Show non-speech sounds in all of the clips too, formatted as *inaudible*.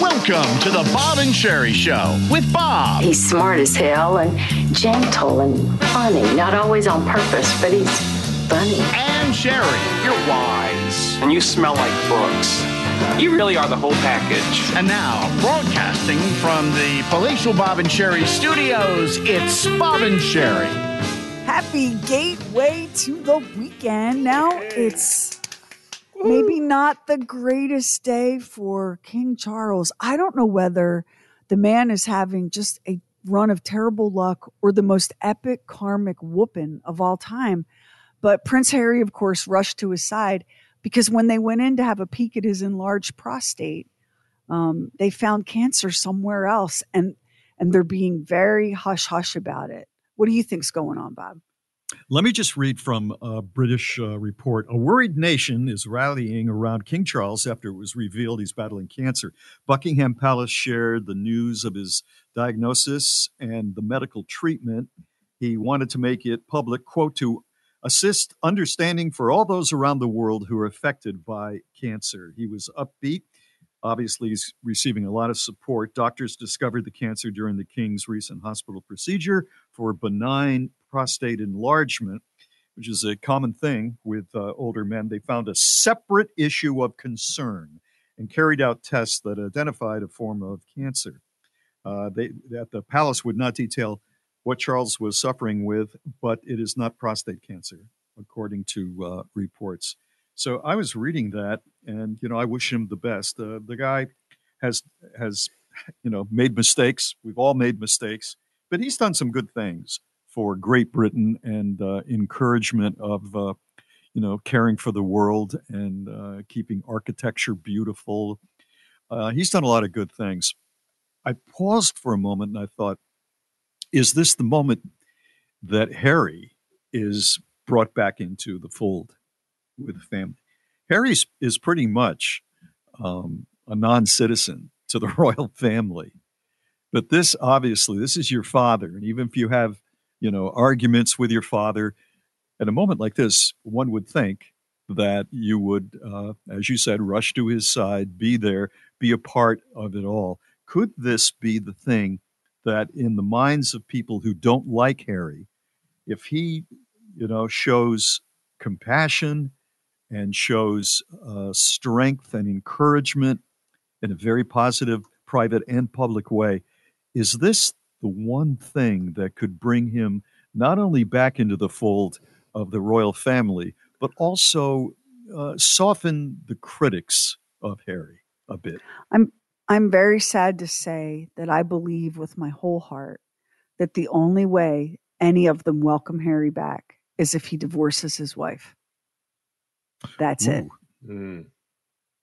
Welcome to the Bob and Sherry Show with Bob. He's smart as hell and gentle and funny. Not always on purpose, but he's funny. And Sherry. You're wise. And you smell like books. You really are the whole package. And now, broadcasting from the palatial Bob and Sherry studios, it's Bob and Sherry. Happy gateway to the weekend. Now it's maybe not the greatest day for King Charles. I don't know whether the man is having just a run of terrible luck or the most epic karmic whooping of all time. But Prince Harry, of course, rushed to his side because when they went in to have a peek at his enlarged prostate, um, they found cancer somewhere else, and and they're being very hush hush about it. What do you think's going on, Bob? Let me just read from a British uh, report. A worried nation is rallying around King Charles after it was revealed he's battling cancer. Buckingham Palace shared the news of his diagnosis and the medical treatment. He wanted to make it public, quote, to assist understanding for all those around the world who are affected by cancer. He was upbeat. Obviously, he's receiving a lot of support. Doctors discovered the cancer during the King's recent hospital procedure for benign prostate enlargement, which is a common thing with uh, older men. They found a separate issue of concern and carried out tests that identified a form of cancer. Uh, they, that the palace would not detail what Charles was suffering with, but it is not prostate cancer, according to uh, reports. So I was reading that, and you know, I wish him the best. Uh, the guy has has you know made mistakes. We've all made mistakes, but he's done some good things for Great Britain and uh, encouragement of uh, you know caring for the world and uh, keeping architecture beautiful. He's done a lot of good things. I paused for a moment and I thought, is this the moment that Harry is brought back into the fold with the family? Harry is pretty much um, a non-citizen to the *laughs* royal family. But this obviously, this is your father, and even if you have you know, arguments with your father. At a moment like this, one would think that you would, uh, as you said, rush to his side, be there, be a part of it all. Could this be the thing that, in the minds of people who don't like Harry, if he, you know, shows compassion and shows uh, strength and encouragement in a very positive, private and public way, is this the one thing that could bring him not only back into the fold of the royal family, but also uh, soften the critics of Harry a bit. I'm I'm very sad to say that I believe with my whole heart that the only way any of them welcome Harry back is if he divorces his wife. That's Ooh. it. Mm.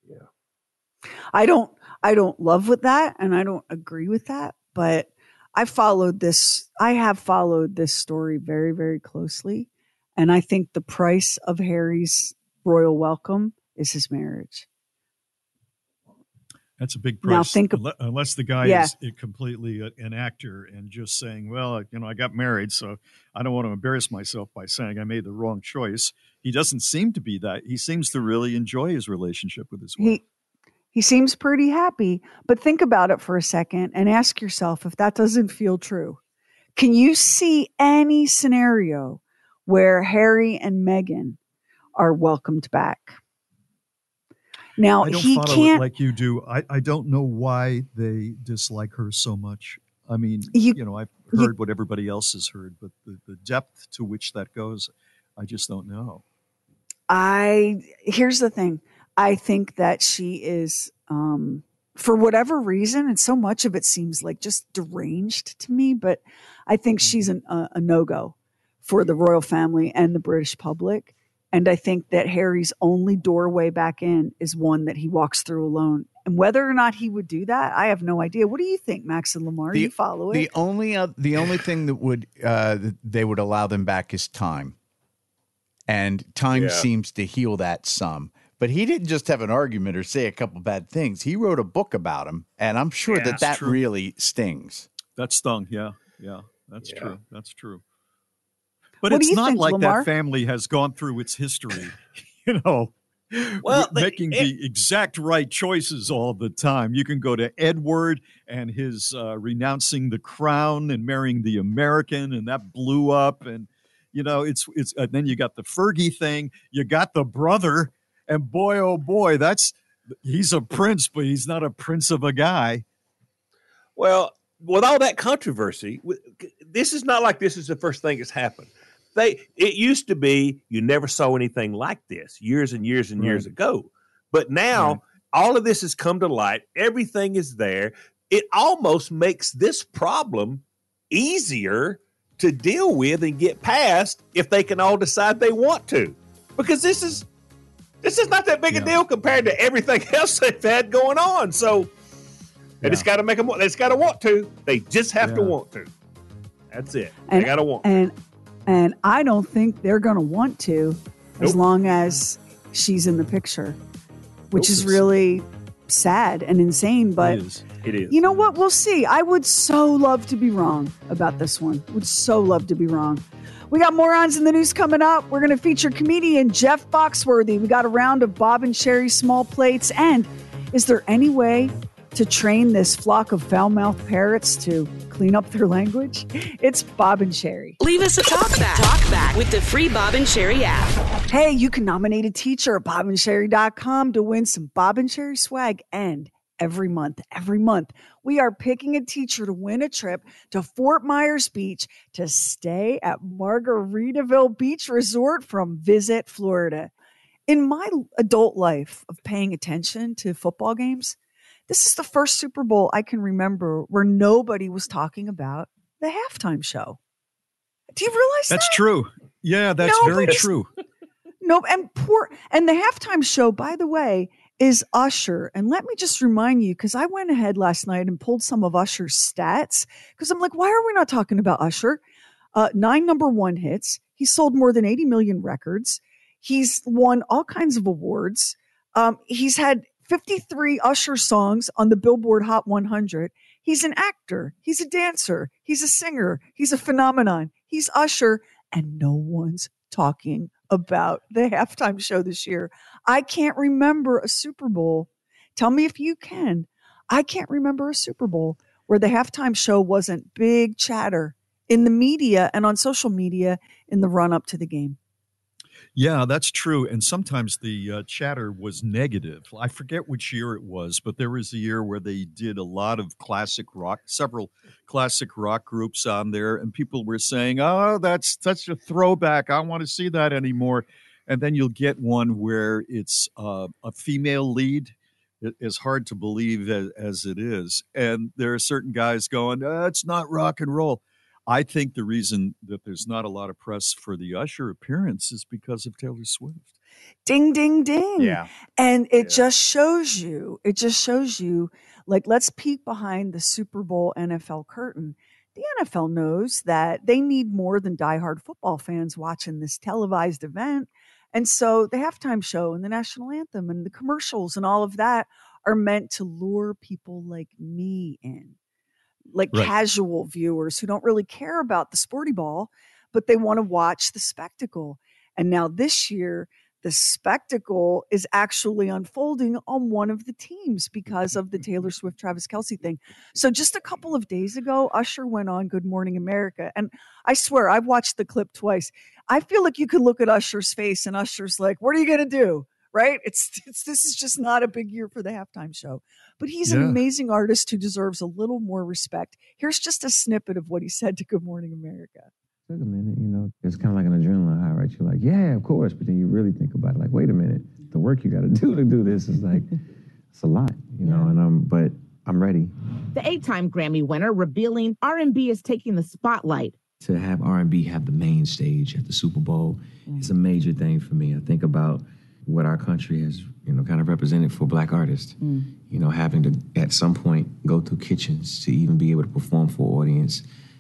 Yeah. I don't I don't love with that and I don't agree with that, but I followed this, I have followed this story very, very closely. And I think the price of Harry's royal welcome is his marriage. That's a big price. Now think of, unless the guy yeah. is completely an actor and just saying, "Well, you know, I got married, so I don't want to embarrass myself by saying I made the wrong choice." He doesn't seem to be that. He seems to really enjoy his relationship with his wife. He he seems pretty happy, but think about it for a second and ask yourself if that doesn't feel true. Can you see any scenario where Harry and Meghan are welcomed back? Now I don't he follow can't it like you do. I, I don't know why they dislike her so much. I mean, You- you, know, I've you- heard what everybody else has heard, but the, the depth to which that goes, I just don't know. I here's the thing. I think that she is um for whatever reason, and so much of it seems like just deranged to me, but I think she's an, a, a no go for the royal family and the British public. And I think that Harry's only doorway back in is one that he walks through alone. And whether or not he would do that, I have no idea. What do you think, Max and Lamar? The- you follow it? The only uh, the only *laughs* thing that would uh, they would allow them back is time, and time Yeah. seems to heal that some. But he didn't just have an argument or say a couple bad things. He wrote a book about him, and I'm sure Yeah, that that true. really stings. That stung. Yeah. Yeah. That's Yeah. true. That's true. But What it's not think, like Lamar? that family has gone through its history, *laughs* you know, Well, w- making it- the exact right choices all the time. You can go to Edward and his uh, renouncing the crown and marrying the American, and that blew up. And you know, it's it's. And then you got the Fergie thing. You got the brother, and boy, oh boy, that's he's a prince, but he's not a prince of a guy. Well, with all that controversy, this is not like this is the first thing that's happened. They it used to be you never saw anything like this years and years and years ago. But now Right. all of this has come to light. Everything is there. It almost makes this problem easier to deal with and get past if they can all decide they want to. Because this is this is not that big a deal compared to everything *laughs* else they've had going on. So they just got to make them. They just got to want to. They just have to want to. That's it. And- they got to want. and and I don't think they're going to want to as long as she's in the picture, which Nope. is really sad and insane. But It is. it is. you know what? We'll see. I would so love to be wrong about this one. Would so love to be wrong. We got morons in the news coming up. We're going to feature comedian Jeff Foxworthy. We got a round of Bob and Sherry small plates. And is there any way to train this flock of foul mouthed parrots to clean up their language? *laughs* It's Bob and Sherry. Leave us a talk back. Talk back with the free Bob and Sherry app. Hey, you can nominate a teacher at bobandsherry.com to win some Bob and Sherry swag. And every month, every month, we are picking a teacher to win a trip to Fort Myers Beach to stay at Margaritaville Beach Resort from Visit Florida. In my adult life of paying attention to football games, this is the first Super Bowl I can remember where nobody was talking about the halftime show. Do you realize That's that? true. Yeah, that's very true. *laughs* No, and poor and the halftime show, by the way, is Usher. And let me just remind you, because I went ahead last night and pulled some of Usher's stats. Because I'm like, why are we not talking about Usher? Uh, nine number one hits. He sold more than 80 million records. He's won all kinds of awards. Um, he's had 53 Usher songs on the Billboard Hot 100. He's an actor. He's a dancer. He's a singer. He's a phenomenon. He's Usher, and no one's talking about the halftime show this year. I can't remember a Super Bowl. Tell me if you can. I can't remember a Super Bowl where the halftime show wasn't big chatter in the media and on social media in the run up to the game. Yeah, that's true. And sometimes the uh, chatter was negative. I forget which year it was, but there was a year where they did a lot of classic rock, several classic rock groups on there, and people were saying, "Oh, that's such a throwback. I don't want to see that anymore." And then you'll get one where it's uh, a female lead. It is hard to believe as, as it is, and there are certain guys going, uh, "It's not rock and roll." I think the reason that there's not a lot of press for the Usher appearance is because of Taylor Swift. Ding, ding, ding. Yeah. And it Yeah. just shows you, it just shows you, like, let's peek behind the Super Bowl NFL curtain. The NFL knows that they need more than diehard football fans watching this televised event. And so the halftime show and the national anthem and the commercials and all of that are meant to lure people like me in, like Right. casual viewers who don't really care about the sporty ball, but they want to watch the spectacle. And now this year, the spectacle is actually unfolding on one of the teams because of the Taylor Swift Travis Kelce thing. So just a couple of days ago, Usher went on Good Morning America. And I swear, I've watched the clip twice. I feel like you could look at Usher's face and Usher's like, What are you going to do? right? It's, it's this is just not a big year for the halftime show. But he's an amazing artist who deserves a little more respect. Here's just a snippet of what he said to Good Morning America. Took a minute, you know, it's kind of like an adrenaline high, right? You're like, yeah, of course, but then you really think about it, like, wait a minute, the work you got to *laughs* do to do this is like, it's a lot, you know, and um, but I'm ready The eight-time Grammy winner revealing R&B is taking the spotlight. to have R&B have the main stage at the Super Bowl. is a major thing for me. I think about what our country has, you know, kind of represented for Black artists. You know, having to at some point go through kitchens to even be able to perform for an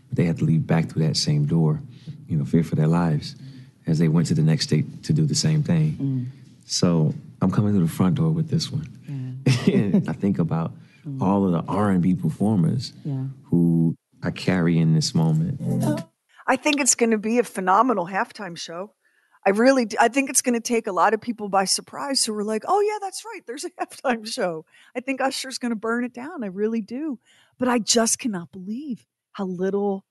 audience. They had to leave back through that same door, you know, fear for their lives as they went to the next state to do the same thing. Mm. So I'm coming through the front door with this one. *laughs* I think about mm. all of the R&B performers who I carry in this moment. I think it's going to be a phenomenal halftime show. I really, do. I think it's going to take a lot of people by surprise who were like, "Oh yeah, that's right. There's a *laughs* halftime show." I think Usher's going to burn it down. I really do. But I just cannot believe how little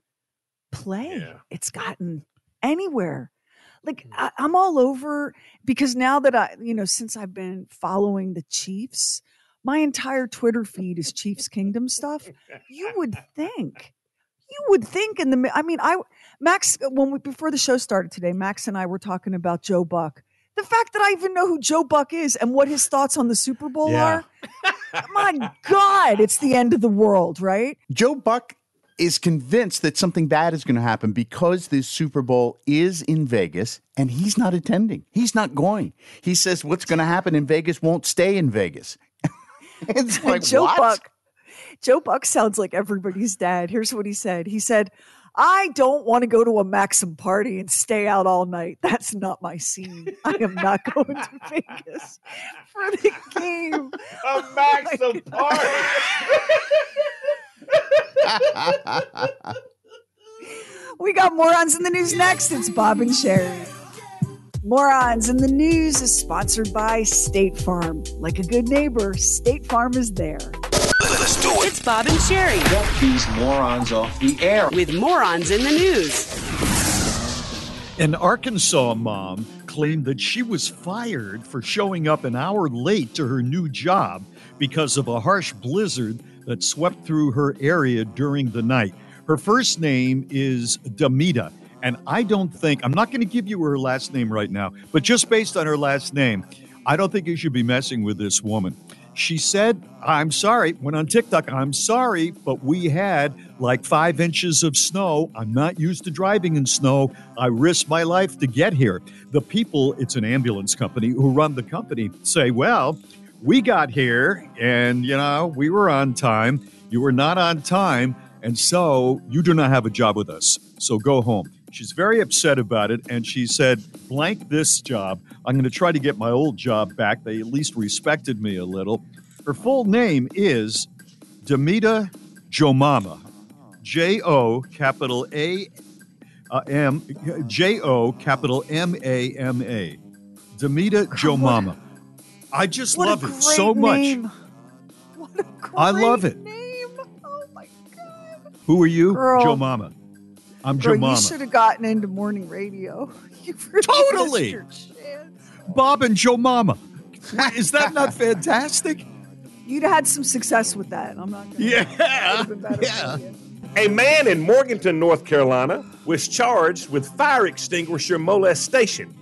play it's gotten anywhere. Like hmm. I, I'm all over because now that I, you know, since I've been following the Chiefs, my entire Twitter feed is Chiefs Kingdom stuff. You would think you would think in the i mean i max uh, when we before the show started today max and i were talking about joe buck the fact that i even know who joe buck is and what his thoughts on the super bowl Yeah. are my god it's the end of the world right Joe Buck is convinced that something bad is going to happen because this Super Bowl is in Vegas and he's not attending. He's not going. He says what's going to happen in Vegas won't stay in Vegas. *laughs* it's like joe what? buck joe buck sounds like everybody's dad here's what he said he said I don't want to go to a Maxim party and stay out all night. That's not my scene. I am not going to *laughs* Vegas for the game. A *laughs* oh Maxim party. We got morons in the news next. It's Bob and Sherry. Morons in the news is sponsored by State Farm. Like a good neighbor, State Farm is there. Let's do it. It's Bob and Sherry Get these morons off the air. with morons in the news. An Arkansas mom claimed that she was fired for showing up an hour late to her new job because of a harsh blizzard that swept through her area during the night. Her first name is Damita, and I don't think, I'm not going to give you her last name right now, but just based on her last name, I don't think you should be messing with this woman. She said, I'm sorry, went on TikTok, I'm sorry, but we had like five inches of snow. I'm not used to driving in snow. I risked my life to get here. The people, it's an ambulance company who run the company, say, well, we got here and, you know, we were on time. You were not on time. And so you do not have a job with us. So go home. She's very upset about it. And she said, blank this job. I'm going to try to get my old job back. They at least respected me a little. Her full name is Demita Jomama. J O capital A uh, M J O capital M A M A. Demita Jomama. I just What love it great so much. name. What a I love it. Name. Oh my God. Who are you? Girl. Joe Mama. I'm Joe Girl, you should have gotten into morning radio. *laughs* You really Totally. missed your. Bob and Joe Mama. Is that not fantastic? You'd had some success with that. I'm not gonna Yeah. Yeah. A man in Morganton, North Carolina, was charged with fire extinguisher molestation.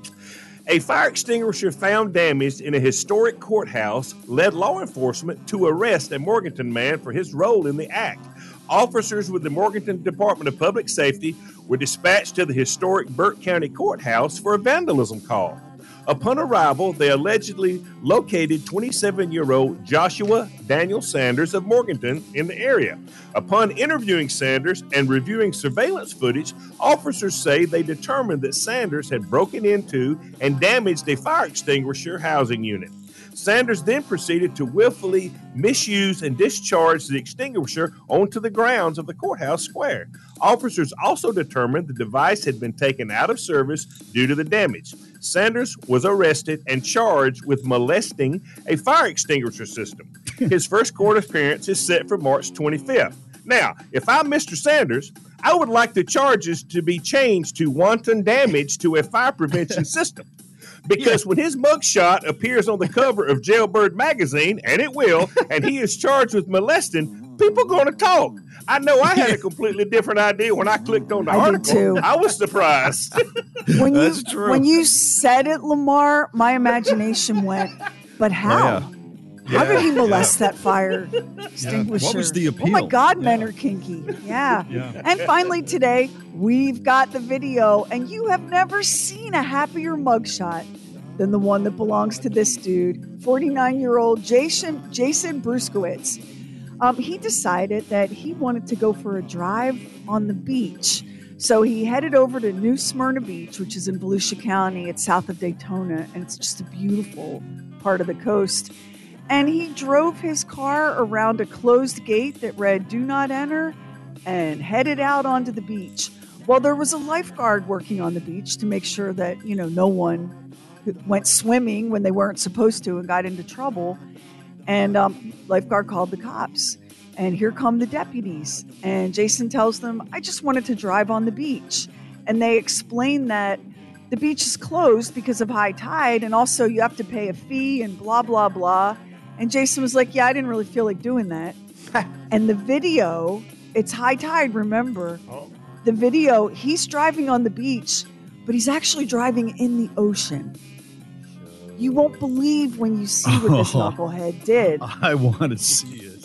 A fire extinguisher found damaged in a historic courthouse led law enforcement to arrest a Morganton man for his role in the act. Officers with the Morganton Department of Public Safety were dispatched to the historic Burke County Courthouse for a vandalism call. Upon arrival, they allegedly located 27 year old Joshua Daniel Sanders of Morganton in the area. Upon interviewing Sanders and reviewing surveillance footage, officers say they determined that Sanders had broken into and damaged a fire extinguisher housing unit. Sanders then proceeded to willfully misuse and discharge the extinguisher onto the grounds of the courthouse square. Officers also determined the device had been taken out of service due to the damage. Sanders was arrested and charged with molesting a fire extinguisher system. *laughs* His first court appearance is set for March 25th. Now, if I'm Mr. Sanders, I would like the charges to be changed to wanton damage to a fire prevention *laughs* system. Because when his mugshot appears on the cover of Jailbird magazine, and it will, and he is charged with molesting, people going to talk. I know I had a completely different idea when I clicked on the I did article. too. I was surprised. *laughs* When you That's true. when you said it, Lamar, my imagination went, but oh, how? Oh, How did he Yeah, molest that fire *laughs* extinguisher? What was the Oh my appeal? God, men are kinky. Yeah. Yeah. And finally today, we've got the video, and you have never seen a happier mugshot than the one that belongs to this dude, 49 year old Jason Jason Bruskowitz. Um, he decided that he wanted to go for a drive on the beach. So he headed over to New Smyrna Beach, which is in Volusia County. It's south of Daytona, and it's just a beautiful part of the coast. And he drove his car around a closed gate that read, Do not enter, and headed out onto the beach. Well, there was a lifeguard working on the beach to make sure that, you know, no one went swimming when they weren't supposed to and got into trouble. And um, lifeguard called the cops. And here come the deputies. And Jason tells them, I just wanted to drive on the beach. And they explain that the beach is closed because of high tide. And also, you have to pay a fee and blah, blah, blah. And Jason was like, Yeah, I didn't really feel like doing that. *laughs* and the video, it's high tide, remember? Oh. The video, he's driving on the beach, but he's actually driving in the ocean. You won't believe when you see what this *laughs* Oh. knucklehead did. I want to see it.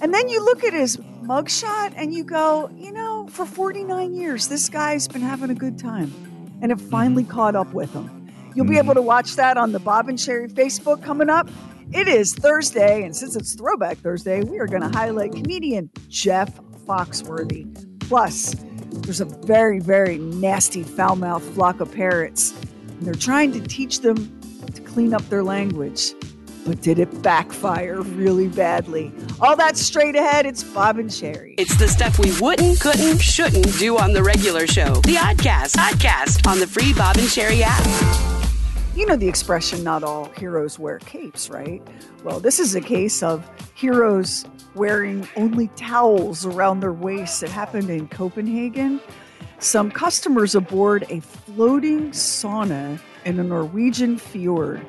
And then you look at his mugshot and you go, you know, for 49 years, this guy's been having a good time. And it finally mm-hmm. caught up with him. You'll be able mm-hmm. to watch that on the Bob and Sherry Facebook coming up. It is Thursday, and since it's Throwback Thursday, we are going to highlight comedian Jeff Foxworthy. Plus, there's a very, very nasty, foul mouthed flock of parrots, and they're trying to teach them to clean up their language. But did it backfire really badly? All that straight ahead, it's Bob and Sherry. It's the stuff we wouldn't, couldn't, shouldn't do on the regular show. The Oddcast, Oddcast on the free Bob and Sherry app. You know the expression, not all heroes wear capes, right? Well, this is a case of heroes wearing only towels around their waists. It happened in Copenhagen. Some customers aboard a floating sauna in a Norwegian fjord,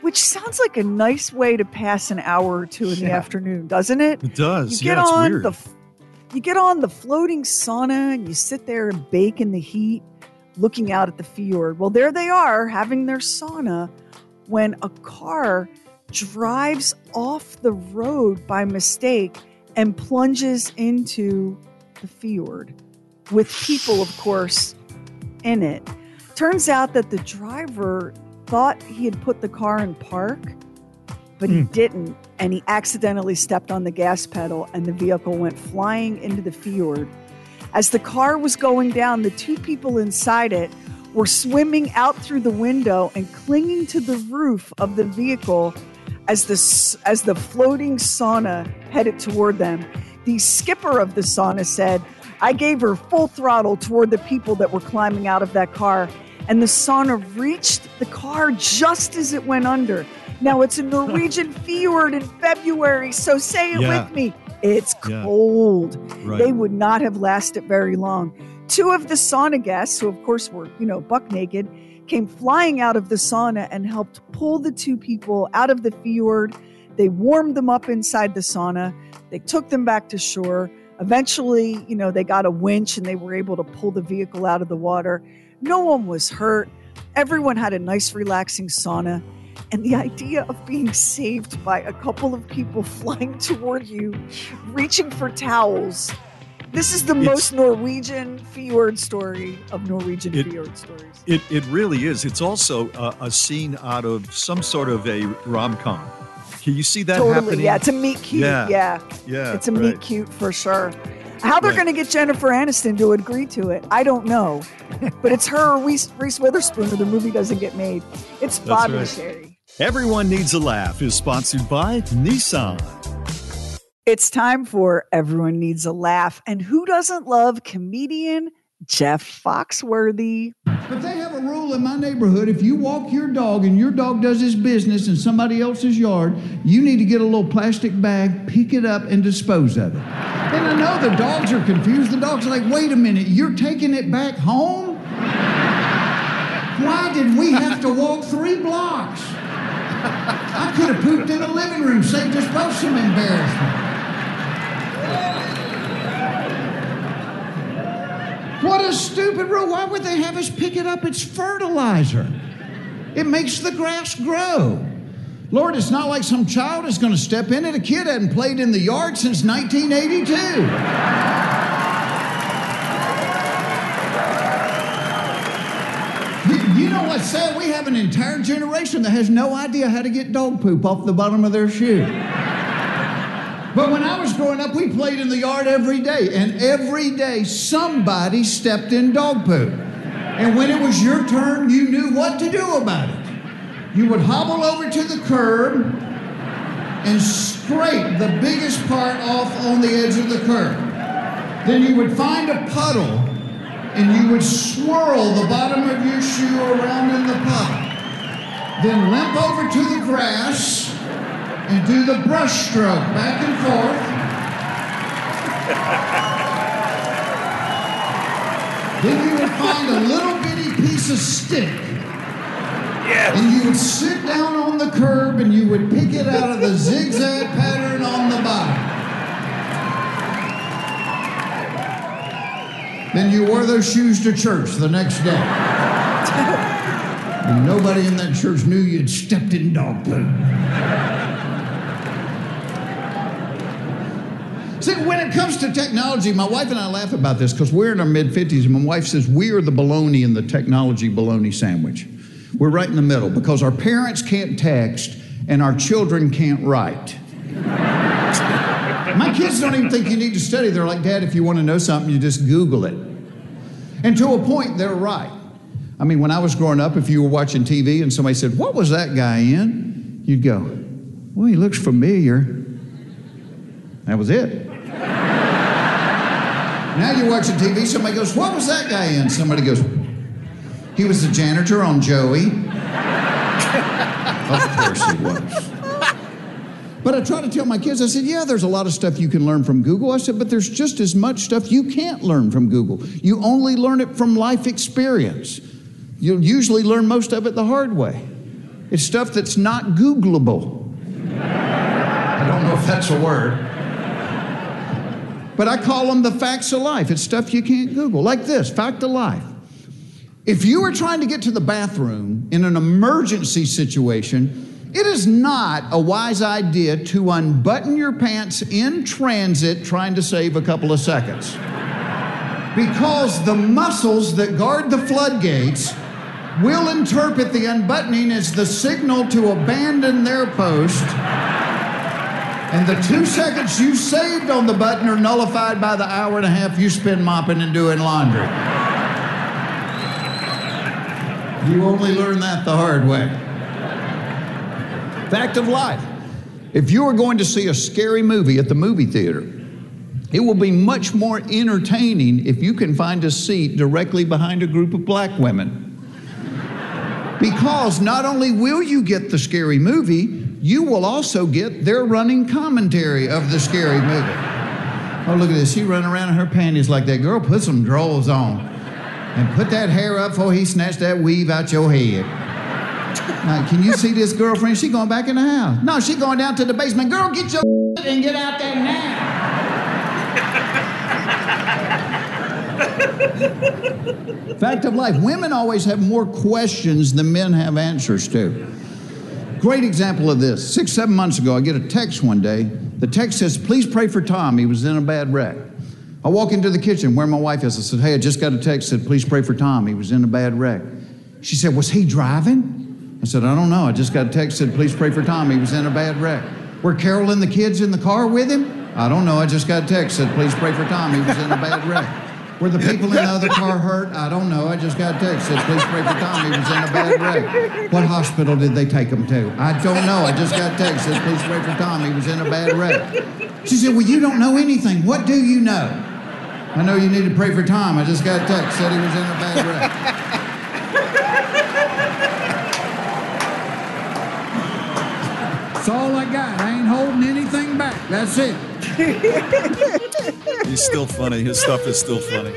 which sounds like a nice way to pass an hour or two in the afternoon, doesn't it? It does. You get yeah, it's on weird. the you get on the floating sauna and you sit there and bake in the heat, looking out at the fjord. Well, there they are having their sauna when a car drives off the road by mistake and plunges into the fjord with people, of course, in it. Turns out that the driver thought he had put the car in park, but he hmm. didn't. And he accidentally stepped on the gas pedal, and the vehicle went flying into the fjord. As the car was going down, the two people inside it were swimming out through the window and clinging to the roof of the vehicle as the as the floating sauna headed toward them. The skipper of the sauna said, "I gave her full throttle toward the people that were climbing out of that car, and the sauna reached the car just as it went under." Now it's a *laughs* Norwegian fjord in February, so say it Yeah. with me. It's Yeah. cold. Right. They would not have lasted very long. Two of the sauna guests, who of course were, you know, buck naked, came flying out of the sauna and helped pull the two people out of the fjord. They warmed them up inside the sauna. They took them back to shore. Eventually, you know, they got a winch and they were able to pull the vehicle out of the water. No one was hurt. Everyone had a nice, relaxing sauna. And the idea of being saved by a couple of people *laughs* flying toward you, reaching for towels. This is the It's- most Norwegian fjord story of Norwegian It- fjord stories. It, it really is. It's also a, a scene out of some sort of a rom com. Can you see that totally, happening? yeah. It's a meet cute. Yeah. Yeah, Yeah, it's a meet cute for sure. How they're going to get Jennifer Aniston to agree to it, I don't know. but it's her or Reese, Reese Witherspoon, or the movie doesn't get made. It's Bob and right. Sherry. Everyone Needs a Laugh is sponsored by Nissan. It's time for Everyone Needs a Laugh. And who doesn't love comedian Jeff Foxworthy? But they have a rule in my neighborhood if you walk your dog and your dog does his business in somebody else's yard, you need to get a little plastic bag, pick it up, and dispose of it. And I know the dogs are confused. The dog's are like, wait a minute, you're taking it back home? Why did we have to walk three blocks? I could have pooped in the living room, saved us both some embarrassment. What a stupid rule. Why would they have us pick it up? It's fertilizer. It makes the grass grow. Lord, it's not like some child is going to step in it. A kid hadn't played in the yard since 1982. You, know what's sad? We have an entire generation that has no idea how to get dog poop off the bottom of their shoe. But when I was growing up, we played in the yard every day, and every day somebody stepped in dog poop. And when it was your turn, you knew what to do about it. You would hobble over to the curb and scrape the biggest part off on the edge of the curb. Then you would find a puddle and you would swirl the bottom of your shoe around in the puddle. Then limp over to the grass and do the brush stroke back and forth. then you would find a little bitty piece of stick. And you would sit down on the curb and you would pick it out of the zigzag pattern on the bottom. Then you wore those shoes to church the next day. *laughs* and nobody in that church knew you'd stepped in dog poop. See, when it comes to technology, my wife and I laugh about this because we're in our mid 50s, and my wife says we are the baloney in the technology baloney sandwich. We're right in the middle because our parents can't text and our children can't write. My kids don't even think you need to study. They're like, Dad, if you want to know something, you just Google it. And to a point, they're right. I mean, when I was growing up, if you were watching TV and somebody said, What was that guy in? You'd go, Well, he looks familiar. That was it. Now you're watching TV, somebody goes, What was that guy in? Somebody goes, He was the janitor on Joey. of course he was. But I try to tell my kids, I said, yeah, there's a lot of stuff you can learn from Google. I said, but there's just as much stuff you can't learn from Google. You only learn it from life experience. You'll usually learn most of it the hard way. It's stuff that's not Googleable. I don't know if that's a word. But I call them the facts of life. It's stuff you can't Google. Like this fact of life. If you are trying to get to the bathroom in an emergency situation, it is not a wise idea to unbutton your pants in transit trying to save a couple of seconds. Because the muscles that guard the floodgates will interpret the unbuttoning as the signal to abandon their post. And the two seconds you saved on the button are nullified by the hour and a half you spend mopping and doing laundry. You only learn that the hard way. Fact of life. If you are going to see a scary movie at the movie theater, it will be much more entertaining if you can find a seat directly behind a group of black women. Because not only will you get the scary movie, you will also get their running commentary of the scary movie. Oh, look at this. She running around in her panties like that. Girl, put some drawers on and put that hair up before he snatched that weave out your head. Now, can you see this girlfriend? She going back in the house. No, she going down to the basement. Girl, get your *laughs* and get out there now. Fact of life, women always have more questions than men have answers to. Great example of this. Six, seven months ago, I get a text one day. The text says, Please pray for Tom. He was in a bad wreck. I walk into the kitchen where my wife is. I said, Hey, I just got a text said, Please pray for Tom. He was in a bad wreck. She said, Was he driving? I said, I don't know. I just got a text said, Please pray for Tom. He was in a bad wreck. Were Carol and the kids in the car with him? I don't know. I just got a text said, Please pray for Tom. He was in a bad wreck. Were the people in the other *laughs* car hurt? I don't know. I just got a text said, Please pray for Tom. He was in a bad wreck. What hospital did they take him to? I don't know. I just got a text said, Please pray for Tom. He was in a bad wreck. She said, Well, you don't know anything. What do you know? I know you need to pray for Tom. I just got a text said he was in a bad wreck. That's all I got. I ain't holding anything back. That's it. *laughs* He's still funny. His stuff is still funny.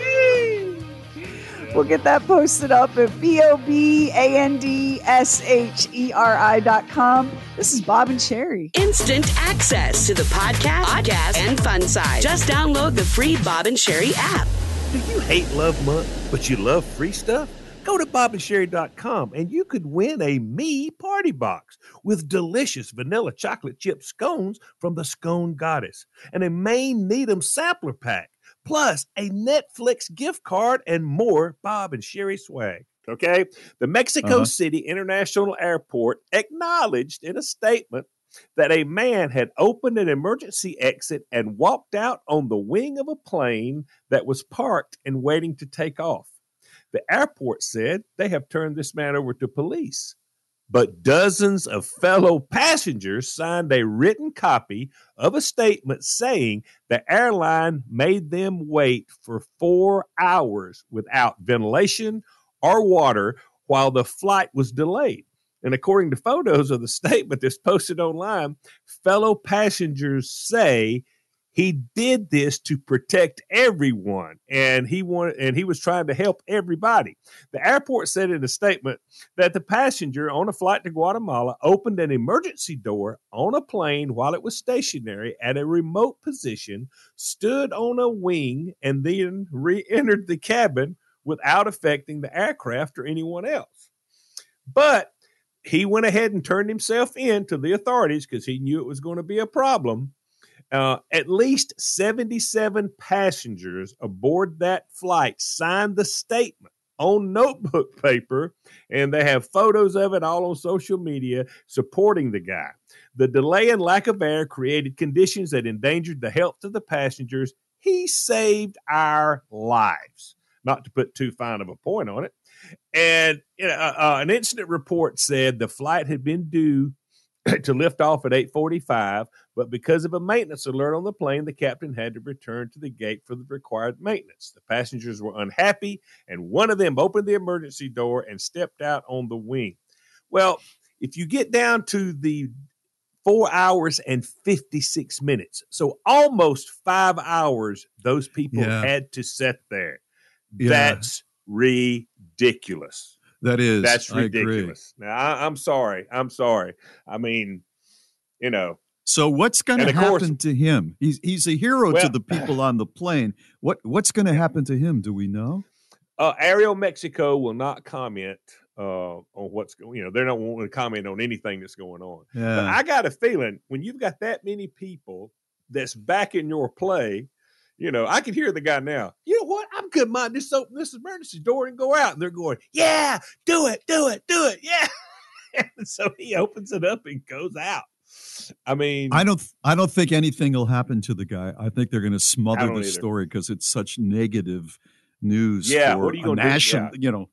We'll get that posted up at B O B A N D S H E R I dot com. This is Bob and Sherry. Instant access to the podcast, podcast, and fun side. Just download the free Bob and Sherry app. Do you hate Love Month, but you love free stuff? Go to bobandsherry.com and you could win a me party box with delicious vanilla chocolate chip scones from the Scone Goddess and a Maine Needham sampler pack, plus a Netflix gift card and more Bob and Sherry swag. Okay. The Mexico Uh-huh. City International Airport acknowledged in a statement that a man had opened an emergency exit and walked out on the wing of a plane that was parked and waiting to take off. The airport said they have turned this man over to police. But dozens of fellow passengers signed a written copy of a statement saying the airline made them wait for four hours without ventilation or water while the flight was delayed. And according to photos of the *laughs* statement that's posted online, fellow passengers say he did this to protect everyone and he wanted and he was trying to help everybody. The airport said in a statement that the passenger on a flight to Guatemala opened an emergency door on a plane while it was stationary at a remote position, stood on a wing, and then re entered the cabin without affecting the aircraft or anyone else. But he went ahead and turned himself in to the authorities because he knew it was going to be a problem. Uh, at least 77 passengers aboard that flight signed the statement on notebook *laughs* paper, and they have photos of it all on social media supporting the guy. The delay and lack of air created conditions that endangered the health of the passengers. He saved our lives. Not to put too fine of a point on it. And uh, uh, an incident report said the flight had been due *coughs* to lift off at 8:45, but because of a maintenance alert on the plane, the captain had to return to the gate for the required maintenance. The passengers were unhappy, and one of them opened the emergency door and stepped out on the wing. Well, if you get down to the four hours and 56 minutes, so almost five hours, those people Yeah. had to sit there. Yeah. That's ridiculous. That is. That's I ridiculous. Now, I, I'm sorry. I'm sorry. I mean, you know, So what's going to of course- happen to him? He's he's a hero to the *sighs* people on the plane. What what's going to happen to him? Do we know? uh, Aeromexico will not comment uh, on what's going. You know, they're not wanting to comment on anything that's going on. But I got a feeling when you've got that many people that's backing your play, you know, I can hear the guy now. You know what? I'm good mind just open this emergency door and go out. And they're going, yeah, do it, do it, do it, yeah. *laughs* and so he opens it up and goes out. I mean, I don't I don't think anything will happen to the guy. I think they're going to smother the story because it's such negative news. Yeah, for what are you gonna do? national, Yeah. you know,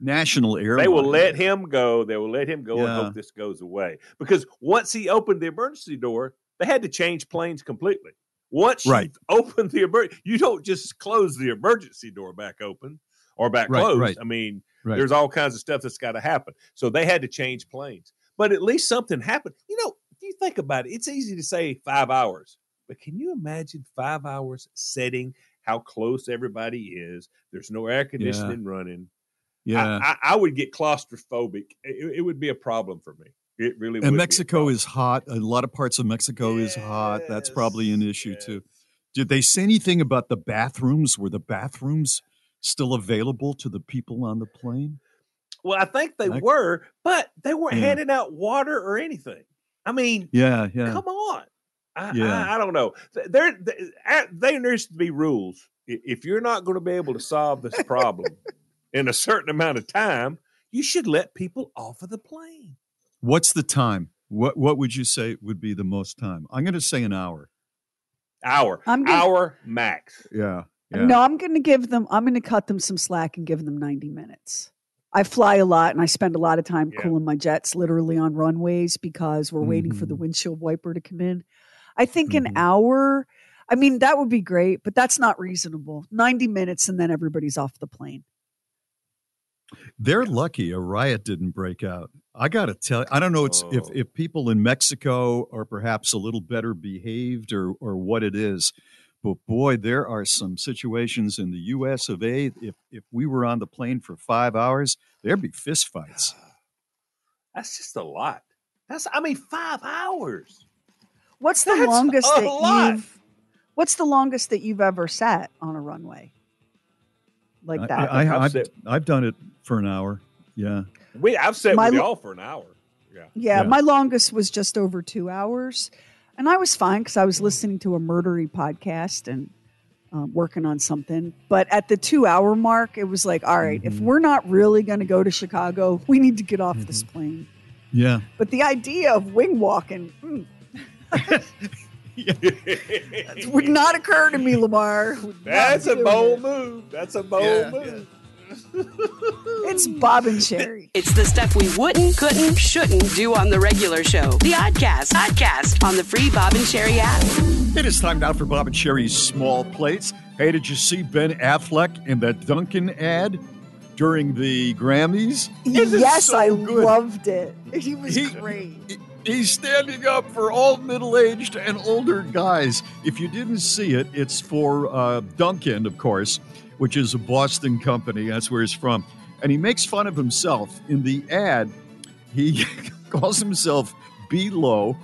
national airline. They will let him go. They will let him go and hope this goes away. Because once he opened the emergency door, they had to change planes completely. Once Right. you *laughs* open the emergency, you don't just close the emergency door back open or back Right, closed. right. I mean, Right. there's all kinds of stuff that's got to happen. So they had to change planes. But at least something happened. You know, if you think about it, it's easy to say five hours, but can you imagine five hours setting how close everybody is? There's no air conditioning running. Yeah. I, I, I would get claustrophobic. It, it would be a problem for me. It really and Mexico is hot. A lot of parts of Mexico is hot. That's probably an issue too. Did they say anything about the bathrooms? Were the bathrooms still available to the people on the plane? Well, I think they Like- were, but they weren't Yeah. handing out water or anything. I mean, Yeah, yeah. come on. I, Yeah. I, I don't know. Th- There, there needs to be rules. If you're not going to be able to solve this problem *laughs* in a certain amount of time, you should let people off of the plane. What's the time? What what would you say would be the most time? I'm going to say an hour. Hour, I'm gonna- hour max. Yeah. yeah. No, I'm going to give them, I'm going to cut them some slack and give them 90 minutes. I fly a lot and I spend a lot of time Yeah. cooling my jets literally on runways because we're waiting for the Mhm. windshield wiper to come in. I think Mhm. an hour, I mean, that would be great, but that's not reasonable. 90 minutes and then everybody's off the plane. They're lucky a riot didn't break out. I got to tell you, I don't know it's if Oh. if people in Mexico are perhaps a little better behaved or or what it is, But boy, there are some situations in the U.S. of A. If if we were on the plane for five hours, there'd be fistfights. *sighs* That's just a lot. That's I mean five hours. What's the That's longest that lot. you've What's the longest that you've ever sat on a runway? Like that. I, I, I've have sit- I've done it for an hour. Yeah. We I've sat My with y'all for an hour. Yeah. Yeah, Yeah. my longest was just over two hours, and I was fine because I was listening to a murdery podcast and um, working on something. But at the two-hour mark, it was like, all right, Mm-hmm. if we're not really going to go to Chicago, we need to get off this Mm-hmm. plane. Yeah. But the idea of wing walking mm, *laughs* would not occur to me, Lamar. *laughs* Would That's a bold it. move. That's a bold move. It's Bob and Sherry. *laughs* It's the stuff we wouldn't, couldn't, shouldn't do on the regular show. The Oddcast, Oddcast on the free Bob and Sherry app. It is time now for Bob and Sherry's small plates. Hey, did you see Ben Affleck in that Dunkin' ad during the Grammys? It is Yes, so I good. loved it. He was He- great. He's standing up for all middle-aged and older guys. If you didn't see it, it's for uh, Dunkin', of course, which is a Boston company. That's where he's from, and he makes fun of himself in the ad. He *laughs* calls himself B-Lo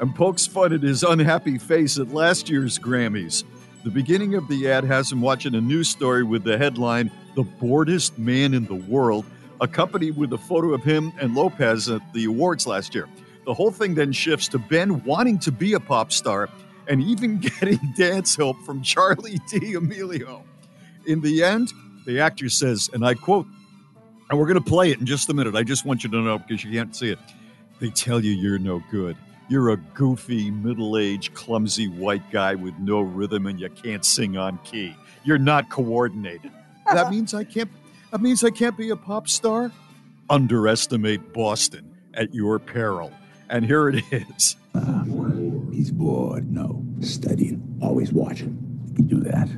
and pokes fun at his unhappy face at last year's Grammys. The beginning of the ad has him watching a news story with the headline "The Boredest Man in the World," accompanied with a photo of him and Lopez at the awards last year. The whole thing then shifts to Ben wanting to be a pop star and even *laughs* getting dance help from Charli D'Amelio. In the end, the actor says, and I quote, and we're going to play it in just a minute. I just want you to know because you can't see it. They tell you you're no good. You're a goofy, middle aged, clumsy white guy with no rhythm and you can't sing on key. You're not coordinated. *laughs* That means I can't that means I can't be a pop star? Underestimate Boston at your peril. And here it is. He's bored. No. Studying. Always watching. You can do that.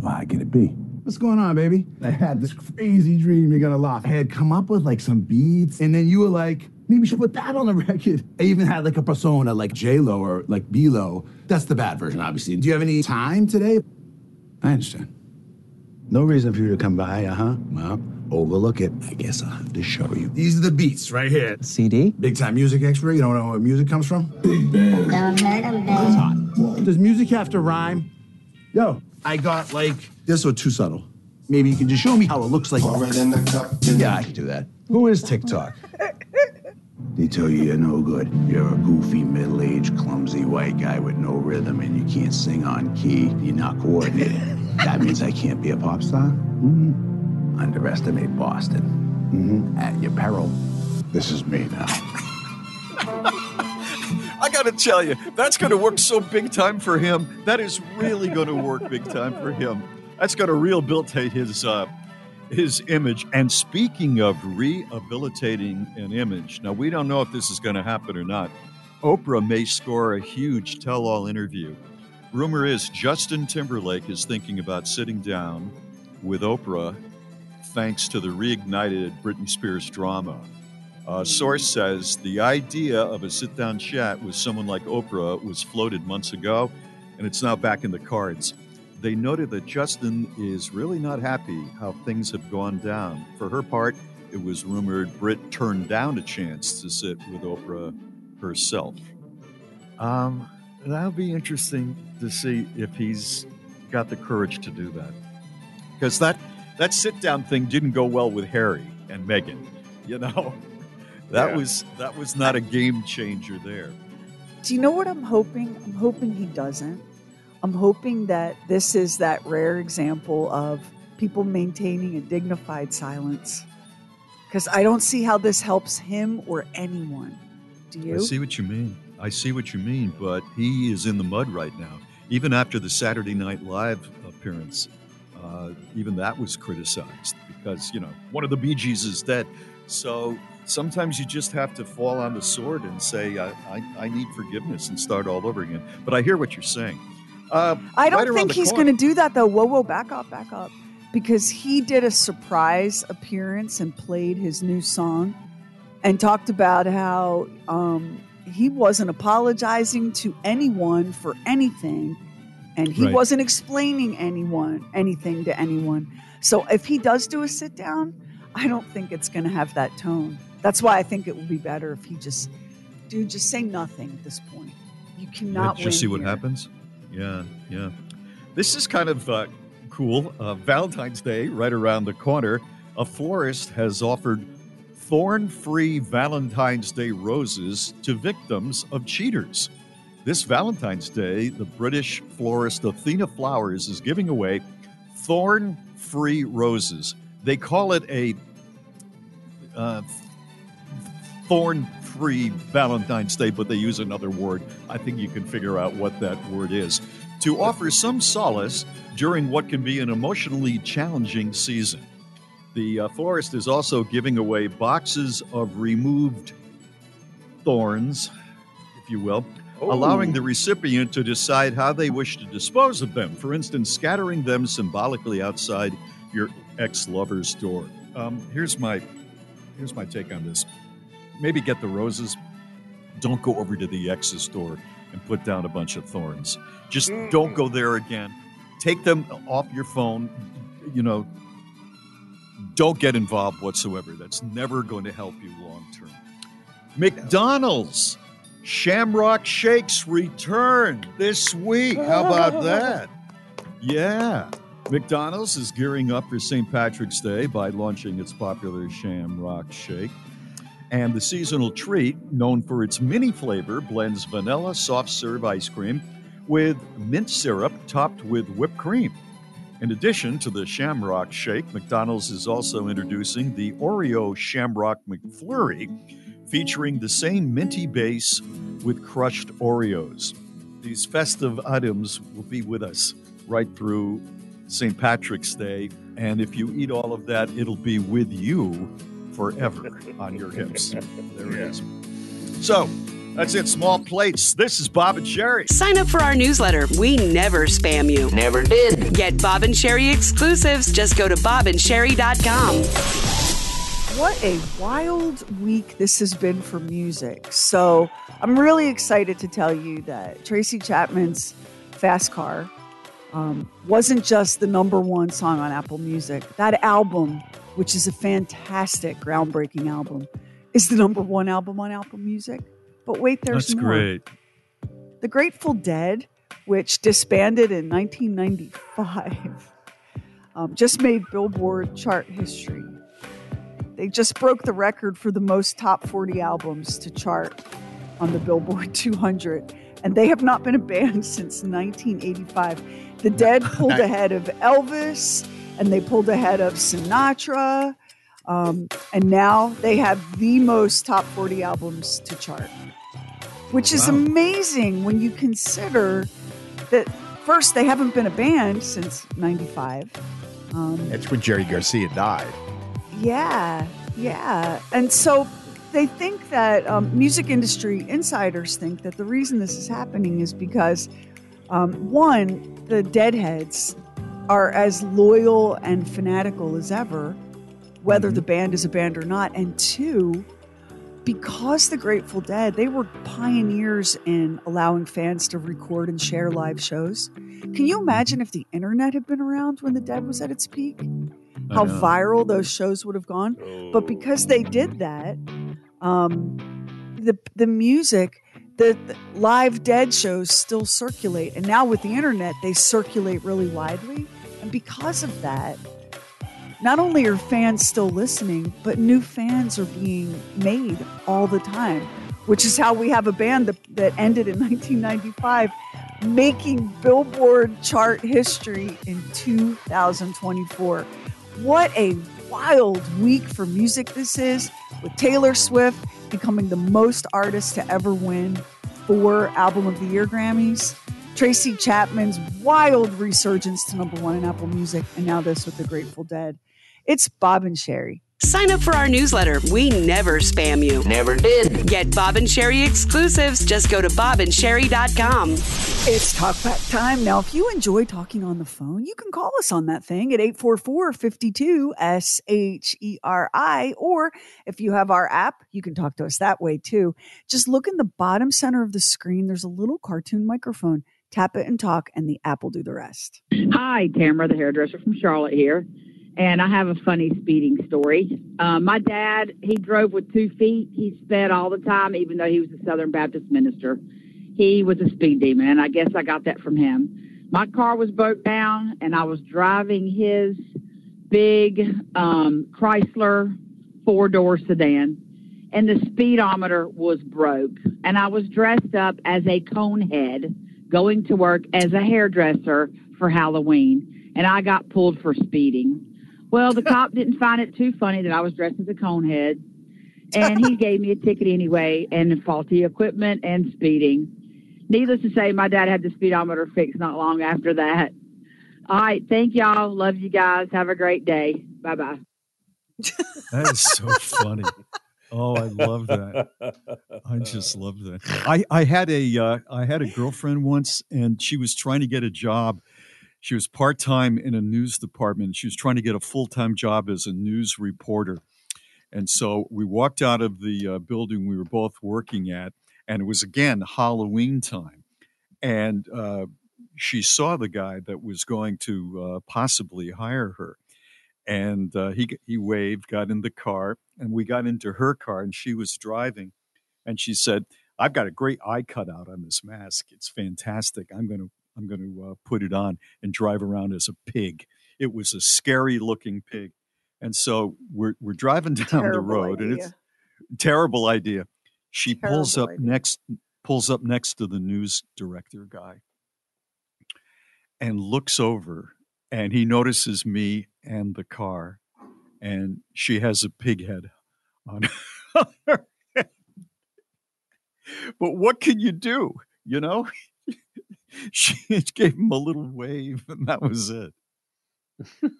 Why can it be? What's going on, baby? I had this crazy dream. You're gonna laugh. I had come up with like some beats, and then you were like, maybe we should put that on the *laughs* record. I even had like a persona like J Lo or like B Lo. That's the bad version, obviously. Do you have any time today? I understand. No reason for you to come by, uh huh. Well, overlook it. I guess I'll have to show you. These are the beats right here. CD? Big time music expert. You don't know where music comes from? Big band. It's hot. Does music have to rhyme? Yo, I got like this or too subtle. Maybe you can just show me how it looks like. Yeah, I can do that. Who is TikTok? *laughs* They tell you you're no good. You're a goofy, middle-aged, clumsy white guy with no rhythm and you can't sing on key. You're not coordinated. *laughs* that means I can't be a pop star? Mm-hmm. Underestimate Boston. Mm-hmm. At your peril. This is me now. *laughs* I got to tell you, that's going to work so big time for him. That is really going to work big time for him. That's going to rehabilitate his uh, his image. And speaking of rehabilitating an image, now we don't know if this is going to happen or not. Oprah may score a huge tell-all interview. Rumor is Justin Timberlake is thinking about sitting down with Oprah, thanks to the reignited Britney Spears drama. A source says the idea of a sit down chat with someone like Oprah was floated months ago, and it's now back in the cards. They noted that Justin is really not happy how things have gone down. For her part, it was rumored Britt turned down a chance to sit with Oprah herself. Um, that'll be interesting to see if he's got the courage to do that. Because that, that sit down thing didn't go well with Harry and Meghan, you know? *laughs* That Yeah. was that was not a game changer there. Do you know what I'm hoping? I'm hoping he doesn't. I'm hoping that this is that rare example of people maintaining a dignified silence. Because I don't see how this helps him or anyone. Do you? I see what you mean. I see what you mean, but he is in the mud right now. Even after the Saturday Night Live appearance, uh, even that was criticized because you know one of the Bee Gees is dead. So sometimes you just have to fall on the sword and say, I, I, I need forgiveness and start all over again. But I hear what you're saying. Uh, I don't right think he's going to do that though. Whoa, whoa, back up, back up. Because he did a surprise appearance and played his new song and talked about how um, he wasn't apologizing to anyone for anything. And he Right. wasn't explaining anyone anything to anyone. So if he does do a sit down, I don't think it's going to have that tone. That's why I think it would be better if he just, dude, just say nothing at this point. You cannot just see what here. happens. Yeah, yeah. This is kind of uh, cool. Uh, Valentine's Day, right around the corner. A florist has offered thorn free Valentine's Day roses to victims of cheaters. This Valentine's Day, the British florist Athena Flowers is giving away thorn free roses. They call it a uh, thorn free Valentine's Day, but they use another word. I think you can figure out what that word is. To offer some solace during what can be an emotionally challenging season. The uh, florist is also giving away boxes of removed thorns, if you will, allowing the recipient to decide how they wish to dispose of them. For instance, scattering them symbolically outside your ex-lover's door. Um, here's my here's my take on this. Maybe get the roses. Don't go over to the ex's door and put down a bunch of thorns. Just don't go there again. Take them off your phone. You know, don't get involved whatsoever. That's never going to help you long term. McDonald's Shamrock Shakes return this week. How about *laughs* that? Yeah. McDonald's is gearing up for St. Patrick's Day by launching its popular Shamrock Shake. And the seasonal treat, known for its mini flavor, blends vanilla soft serve ice cream with mint syrup topped with whipped cream. In addition to the Shamrock Shake, McDonald's is also introducing the Oreo Shamrock McFlurry, featuring the same minty base with crushed Oreos. These festive items will be with us right through St. Patrick's Day. And if you eat all of that, it'll be with you forever on your hips. There it is. So that's it, small plates. This is Bob and Sherry. Sign up for our newsletter. We never spam you. Never did. Get Bob and Sherry exclusives. Just go to bobandsherry.com. What a wild week this has been for music. So I'm really excited to tell you that Tracy Chapman's Fast Car um, wasn't just the number one song on Apple Music. That album, which is a fantastic, groundbreaking album, is the number one album on Apple Music. But wait, there's That's more. great. The Grateful Dead, which disbanded in 1995, *laughs* um, just made Billboard chart history. They just broke the record for the most top 40 albums to chart on the Billboard *laughs* 200, and they have not been a band *laughs* since 1985. The Dead pulled ahead of Elvis, and they pulled ahead of Sinatra, um, and now they have the most top 40 albums to chart which is Wow. amazing when you consider that first they haven't been a band since 95 um, That's when Jerry Garcia died. Yeah yeah and so they think that um, music industry insiders think that the reason this is happening is because um, one the deadheads are as loyal and fanatical as ever whether the band is a band or not and two because the Grateful Dead, they were pioneers in allowing fans to record and share live shows. Can you imagine if the internet had been around when the Dead was at its peak? How viral those shows would have gone. But because they did that, um, the the music, the, the live Dead shows still circulate, and now with the internet, they circulate really widely. And because of that, not only are fans still listening, but new fans are being made all the time, which is how we have a band that, that ended in *laughs* 1995 making Billboard chart history in 2024. What a wild week for music this is, with Taylor Swift becoming the most artist to ever win four Album of the Year Grammys. Tracy Chapman's wild resurgence to number one in Apple Music, and now this with the Grateful Dead. It's Bob and Sherry. Sign up for our newsletter. We never spam you. Never did. Get Bob and Sherry exclusives. Just go to bobandsherry.com. It's talkback time. Now, if you enjoy talking on the phone, you can call us on that thing at 844 52 S H E R I. Or if you have our app, you can talk to us that way too. Just look in the bottom center of the screen. There's a little cartoon microphone. Tap it and talk, and the app will do the rest. Hi, Tamara, the hairdresser from Charlotte here. And I have a funny speeding story. Uh, my dad, he drove with two feet. He sped all the time, even though he was a Southern Baptist minister. He was a speed demon, and I guess I got that from him. My car was broke down, and I was driving his big um, Chrysler four door sedan, and the speedometer was broke. And I was dressed up as a conehead going to work as a hairdresser for Halloween, and I got pulled for speeding. Well, the cop didn't find it too funny that I was dressed as a conehead, and he gave me a ticket anyway, and faulty equipment and speeding. Needless to say, my dad had the speedometer fixed not long after that. All right, thank y'all. Love you guys. Have a great day. Bye bye. That is so funny. Oh, I love that. I just love that. I, I had a uh, I had a girlfriend once, and she was trying to get a job. She was part time in a news department. She was trying to get a full time job as a news reporter. And so we walked out of the uh, building we were both working at, and it was again Halloween time. And uh, she saw the guy that was going to uh, possibly hire her and uh, he he waved, got in the car, and we got into her car, and she was driving, and she said, "I've got a great eye cutout on this mask. It's fantastic. I'm going to I'm going to uh, put it on and drive around as a pig." It was a scary looking pig, and so we're we're driving *laughs* down the Terrible road, and idea. it's terrible idea. She pulls up idea. next pulls up next to the news director guy and looks over and he notices me and the car and she has a pig head on *laughs* her head. but what can you do you know *laughs* she gave him a little wave and that was it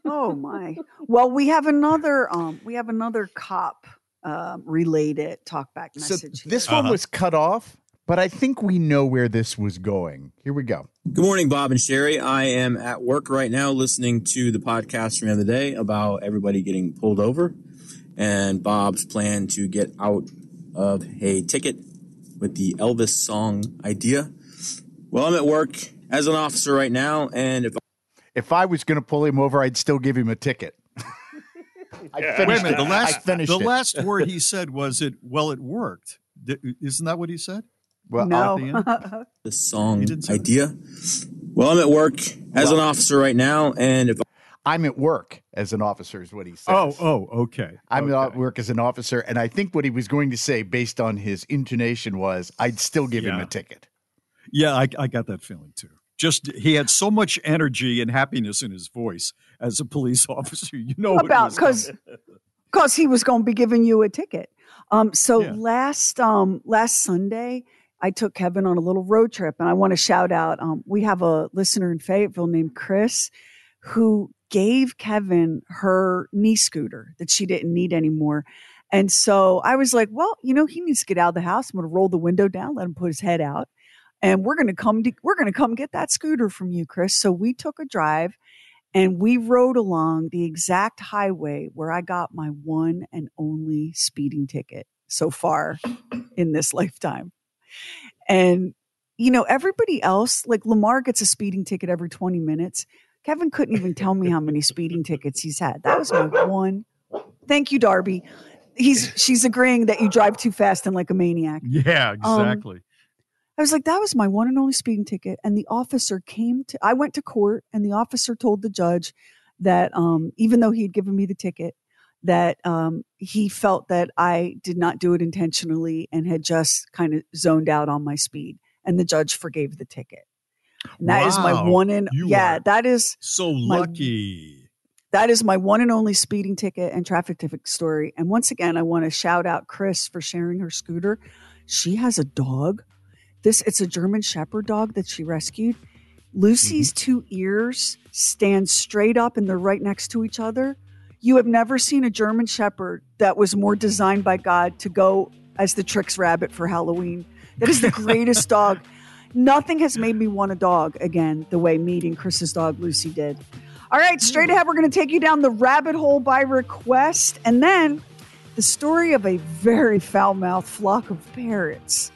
oh my. Well, we have another um we have another cop um related talkback So message. here. this Uh-huh. one was cut off, but I think we know where this was going. Here we go. Good morning, Bob and Sherry. I am at work right now listening to the podcast from the other day about everybody getting pulled over and Bob's plan to get out of a ticket with the Elvis song idea. Well, I'm at work as an officer right now, and if If I was going to pull him over, I'd still give him a ticket. *laughs* I wait a minute it. the last I finished the it. last *laughs* word he said was it well it worked Di- isn't that what he said well no. the *laughs* song He that? idea. Well, I'm at work as an officer right now, and if I'm at work as an officer, is what he says. oh oh okay I'm okay. at work as an officer, and I think what he was going to say, based on his intonation, was I'd still give him a ticket. Yeah, I, I got that feeling too. Just he had so much energy and happiness in his voice as a police *laughs* officer. You know what about because because he was going to be giving you a ticket. Um, so Yeah. last um last Sunday, I took Kevin on a little road trip, and I want to shout out. Um, we have a listener in Fayetteville named Chris, who gave Kevin her knee scooter that she didn't need anymore. And so I was like, well, you know, he needs to get out of the house. I'm going to roll the window down, let him put his head out, and we're going to come to we're going to come get that scooter from you, Chris. So we took a drive and we rode along the exact highway where I got my one and only speeding ticket so far in this lifetime. And, you know, everybody else, like Lamar gets a speeding ticket every 20 minutes. Kevin couldn't even tell me how many speeding tickets he's had. That was my one. Thank you, Darby. He's she's agreeing that you drive too fast and like a maniac. Yeah, Um, exactly. I was like, that was my one and only speeding ticket. And the officer came to, I went to court and the officer told the judge that um, even though he had given me the ticket, that um, he felt that I did not do it intentionally and had just kind of zoned out on my speed. And the judge forgave the ticket. And that is my one and yeah, that is so my- lucky. that is my one and only speeding ticket and traffic ticket story. And once again, I want to shout out Chris for sharing her scooter. She has a dog. This it's a German Shepherd dog that she rescued. Lucy's mm-hmm. two ears stand straight up and they're right next to each other. You have never seen a German Shepherd that was more mm-hmm. designed by God to go as the Trix Rabbit for Halloween. That is the *laughs* greatest dog. Nothing has made me want a dog again the way meeting Chris's dog Lucy did. All right, straight mm. ahead, we're going to take you down the rabbit hole by request, and then the story of a very foul mouthed flock of parrots.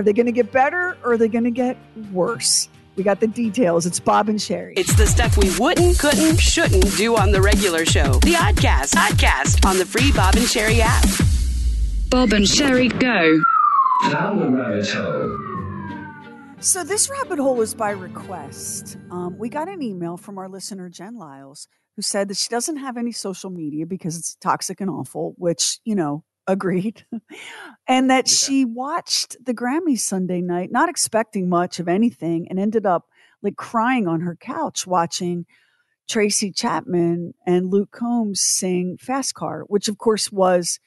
Are they going to get better or are they going to get worse? We got the details. It's Bob and Sherry. It's the stuff we wouldn't, couldn't, shouldn't do on the regular show. The Oddcast, Oddcast on the free Bob and Sherry app. Bob and Sherry go. Down the rabbit hole. So this rabbit hole is by request. Um, we got an email from our listener Jen Lyles who said that she doesn't have any social media because it's toxic and awful, which you know agreed, *laughs* and that she watched the Grammys Sunday night, not expecting much of anything, and ended up like crying on her couch watching Tracy Chapman and Luke Combs sing Fast Car, which of course was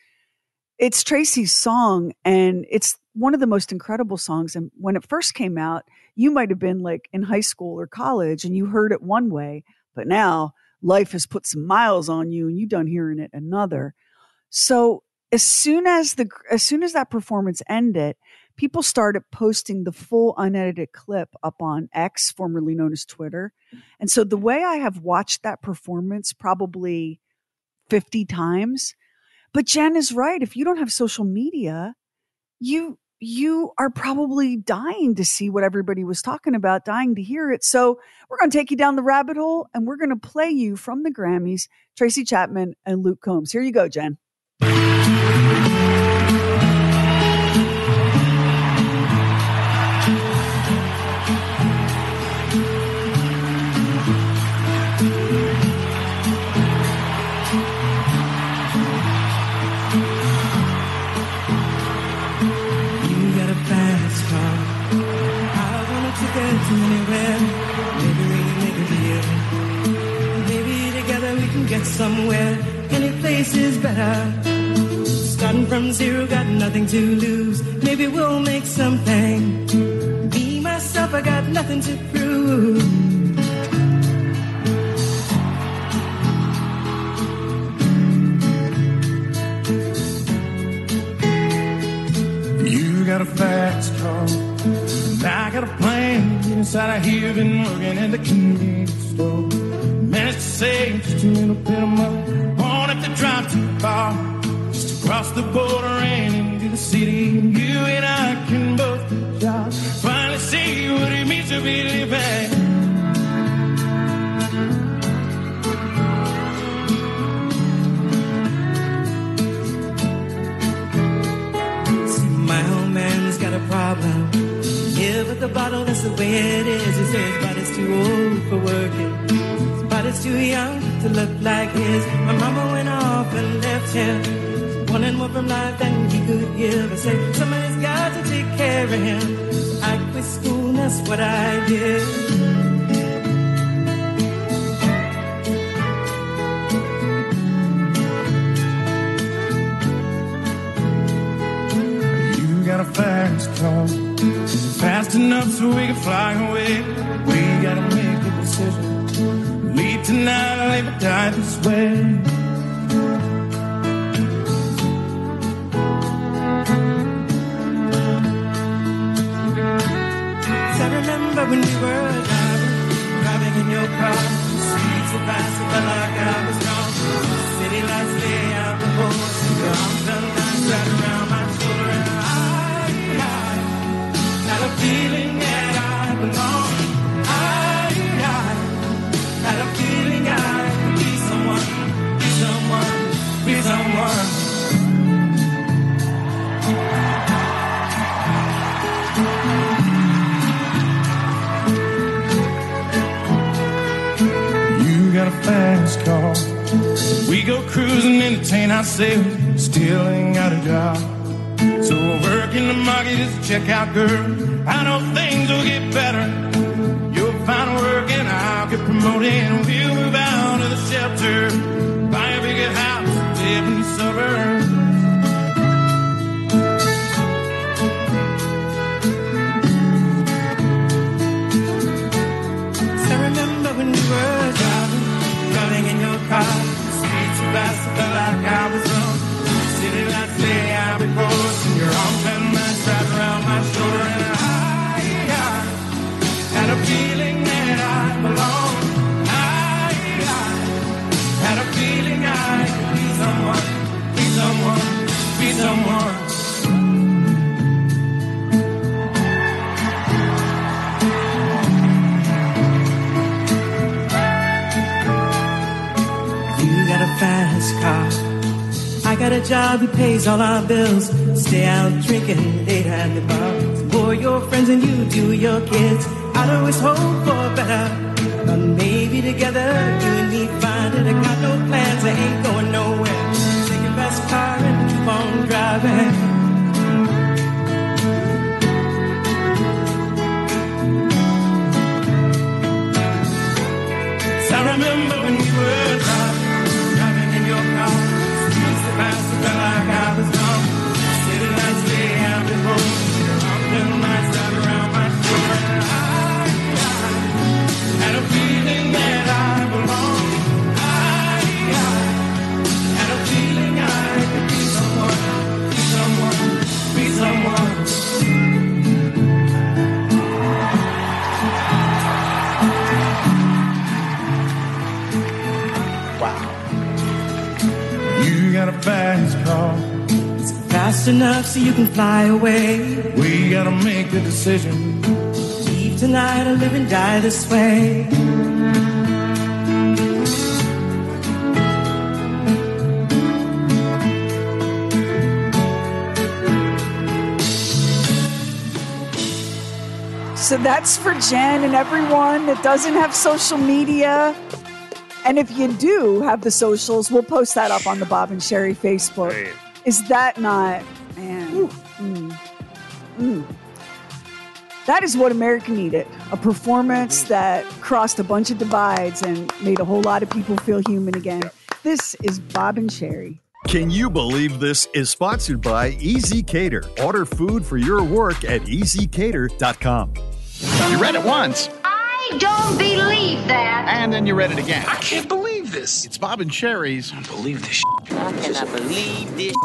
it's Tracy's song and it's one of the most incredible songs. And when it first came out, you might have been like in high school or college and you heard it one way, but now life has put some miles on you and you done hearing it another. So as soon as the as soon as that performance ended, people started posting the full unedited clip up on X, formerly known as Twitter. And so the way I have watched that performance probably 50 times, but Jen is right. If you don't have social media, you you are probably dying to see what everybody was talking about, dying to hear it. So we're going to take you down the rabbit hole and we're going to play you from the Grammys, Tracy Chapman and Luke Combs. Here you go, Jen. Somewhere. Any place is better. Starting from zero, got nothing to lose. Maybe we'll make something. Be myself, I got nothing to prove. You got a fast car. And I got a plan. Get inside of here, been working at the convenience store. To save just a little bit of money. Won't have to drive too far. Just to cross the border and into the city. You and I can both jobs. Finally see what it means to be living. My old man's got a problem. Live at the bottle, that's the way it is. He says, but it's too old for working. Body's too young to look like his. My mama went off and left him. Wanting more from life than he could give. I said, somebody's got to take care of him. I quit school, and that's what I did. Got a fast car. Fast enough so we can fly away. We gotta make a decision. Tonight or live or die this way. I remember when we were driving, driving in your car. the Streets so fast, felt like I was gone. Ourselves. Still ain't got a job. So we're working the market as a checkout girl. Got a job that pays all our bills. Stay out drinking late at the bar. For your friends and you do your kids. I'd always hope for better. But maybe together, you and me find it. I got no plans, I ain't going nowhere. Take your fast car and keep on driving. Fast enough so you can fly away. We gotta make the decision. Leave tonight or live and die this way. So that's for Jen and everyone that doesn't have social media. And if you do have the socials, we'll post that up on the Bob and Sherry Facebook. Is that not, man? Mm. Mm. That is what America needed a performance that crossed a bunch of divides and made a whole lot of people feel human again. This is Bob and Sherry. Can you believe this is sponsored by ezCater? Order food for your work at ezcater.com. You read it once, I don't believe that. and then you read it again. I can't believe this. It's Bob and Sherry's. I don't believe this. I cannot believe this.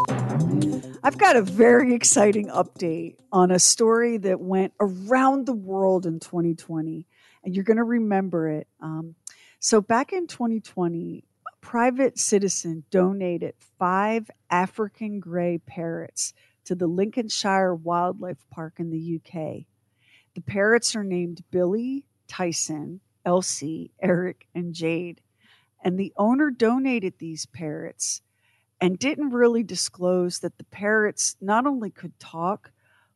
I've got a very exciting update on a story that went around the world in 2020, and you're going to remember it. Um, so, back in 2020, a private citizen donated five African gray parrots to the Lincolnshire Wildlife Park in the UK. The parrots are named Billy, Tyson, Elsie, Eric, and Jade. And the owner donated these parrots and didn't really disclose that the parrots not only could talk,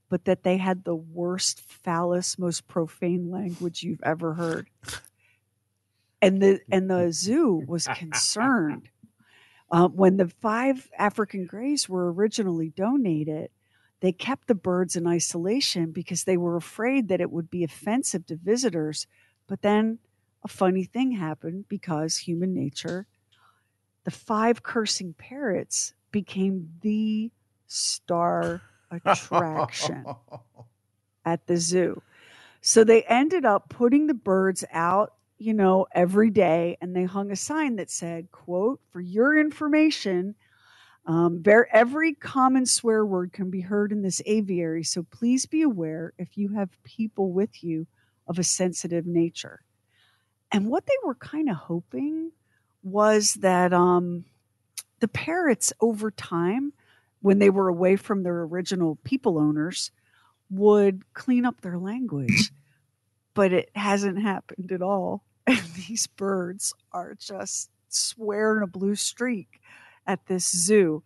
but that they had the worst, foulest, most profane language you've ever heard. And the and the zoo was concerned *laughs* uh, when the five African grays were originally donated. They kept the birds in isolation because they were afraid that it would be offensive to visitors. But then a funny thing happened because human nature the five cursing parrots became the star attraction *laughs* at the zoo. So they ended up putting the birds out, you know, every day, and they hung a sign that said, "quote For your information, um, ver- every common swear word can be heard in this aviary. So please be aware if you have people with you of a sensitive nature." And what they were kind of hoping was that um, the parrots over time, when they were away from their original people owners, would clean up their language. *laughs* but it hasn't happened at all. *laughs* And these birds are just swearing a blue streak at this zoo.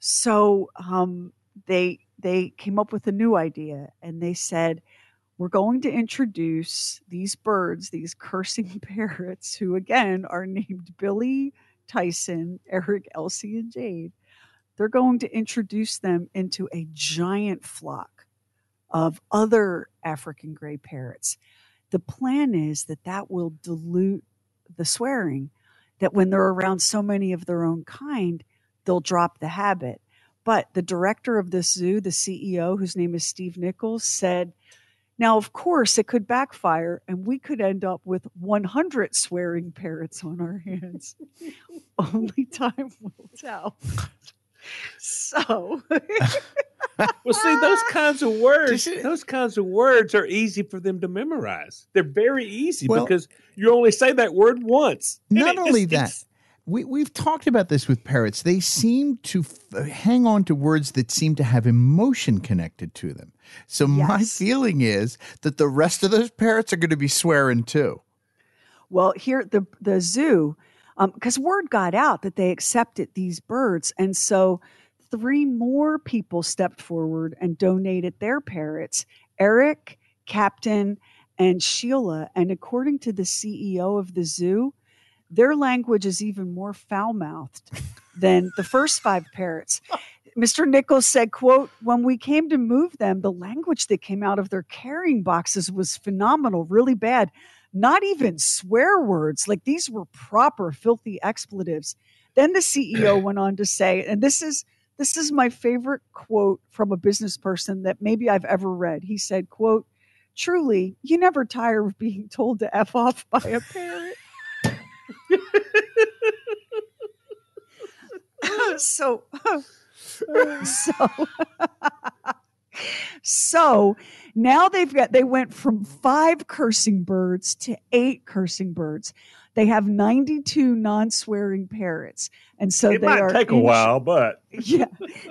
So um, they they came up with a new idea and they said, we're going to introduce these birds, these cursing *laughs* parrots, who again are named Billy, Tyson, Eric, Elsie, and Jade. They're going to introduce them into a giant flock of other African gray parrots. The plan is that that will dilute the swearing, that when they're around so many of their own kind, they'll drop the habit. But the director of this zoo, the CEO, whose name is Steve Nichols, said, now, of course, it could backfire and we could end up with 100 swearing parrots on our hands. *laughs* Only time will tell. So, *laughs* well, see, those kinds of words, those kinds of words are easy for them to memorize. They're very easy Well- because you only say that word once. Not it- only it's- that, it's- we, we've talked about this with parrots. They seem to f- hang on to words that seem to have emotion connected to them. So my feeling is that the rest of those parrots are going to be swearing too. well, here at the, the zoo, um, because word got out that they accepted these birds. And so three more people stepped forward and donated their parrots Eric, Captain, and Sheila. And according to the CEO of the zoo, their language is even more foul mouthed than the first five parrots. Mr. Nichols said, quote, when we came to move them, the language that came out of their carrying boxes was phenomenal, really bad. Not even swear words. Like these were proper filthy expletives. Then the CEO *clears throat* went on to say, and this is this is my favorite quote from a business person that maybe I've ever read. He said, quote, truly, you never tire of being told to F off by a parrot. So so so now they've got they went from five cursing birds to eight cursing birds. They have 92 non-swearing parrots. And so it they might are take a while, but *laughs* yeah.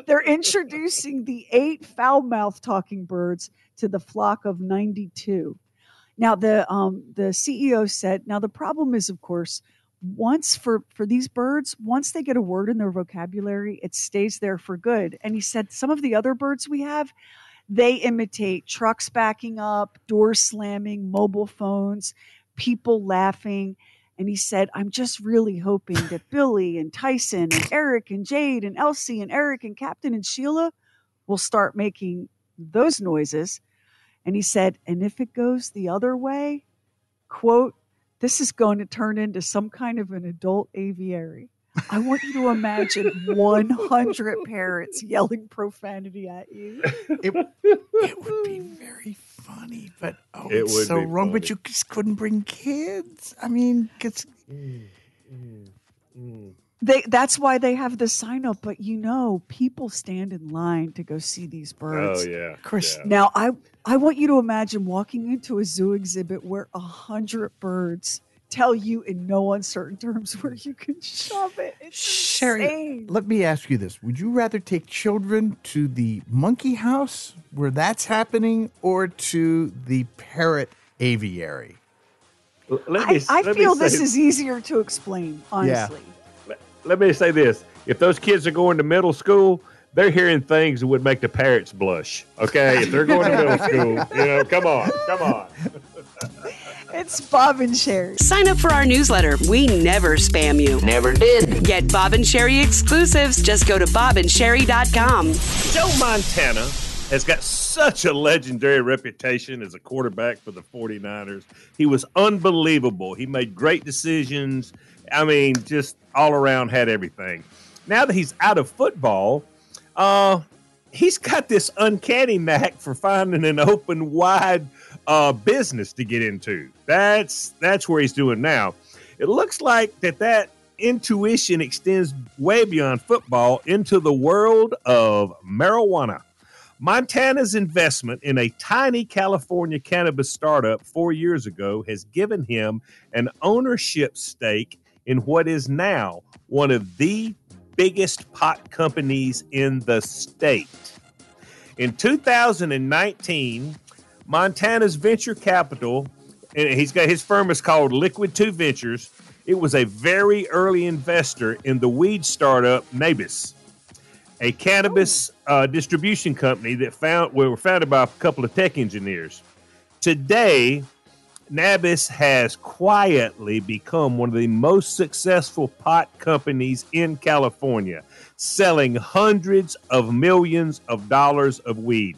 They're introducing the eight foul mouth talking birds to the flock of 92 now the um the ceo said now the problem is of course once for for these birds once they get a word in their vocabulary it stays there for good. And he said some of the other birds we have they imitate trucks backing up doors slamming mobile phones people laughing. And he said i'm just really hoping that *laughs* billy and tyson and eric and jade and elsie and eric and captain and sheila will start making those noises. And he said and if it goes the other way quote this is going to turn into some kind of an adult aviary. I want you to imagine 100 parrots yelling profanity at you. It, it would be very funny, but oh, It it's so be wrong. But you just couldn't bring kids. I mean, it's mm, mm, mm. They that's why they have the sign up, but you know, people stand in line to go see these oh, birds. Oh, yeah, Chris. yeah. Now I I want you to imagine walking into a zoo exhibit where a hundred birds tell you in no uncertain terms where you can shove it. It's Sherry, insane. let me ask you this: Would you rather take children to the monkey house where that's happening, or to the parrot aviary? let I, me, I let me feel this is easier to explain, honestly. Let, let me say this: if those kids are going to middle school, they're hearing things that would make the parents blush. Okay, if they're going to middle *laughs* school, you know, come on, come on. It's Bob and Sherry. Sign up for our newsletter. We never spam you. Never did. Get Bob and Sherry exclusives. Just go to bobandsherry.com. Joe Montana has got such a legendary reputation as a quarterback for the 49ers. He was unbelievable. He made great decisions. I mean, just all around had everything. Now that he's out of football, uh, he's got this uncanny knack for finding an open, wide uh, business to get into. That's that's where he's doing now. It looks like that that intuition extends way beyond football into the world of marijuana. Montana's investment in a tiny California cannabis startup four years ago has given him an ownership stake in what is now one of the biggest pot companies in the state. In 2019, Montana's venture capital, and he's got his firm is called Liquid Two Ventures. It was a very early investor in the weed startup Nabis, a cannabis uh, distribution company that found well, were founded by a couple of tech engineers. Today, Nabis has quietly become one of the most successful pot companies in California, selling hundreds of millions of dollars of weed.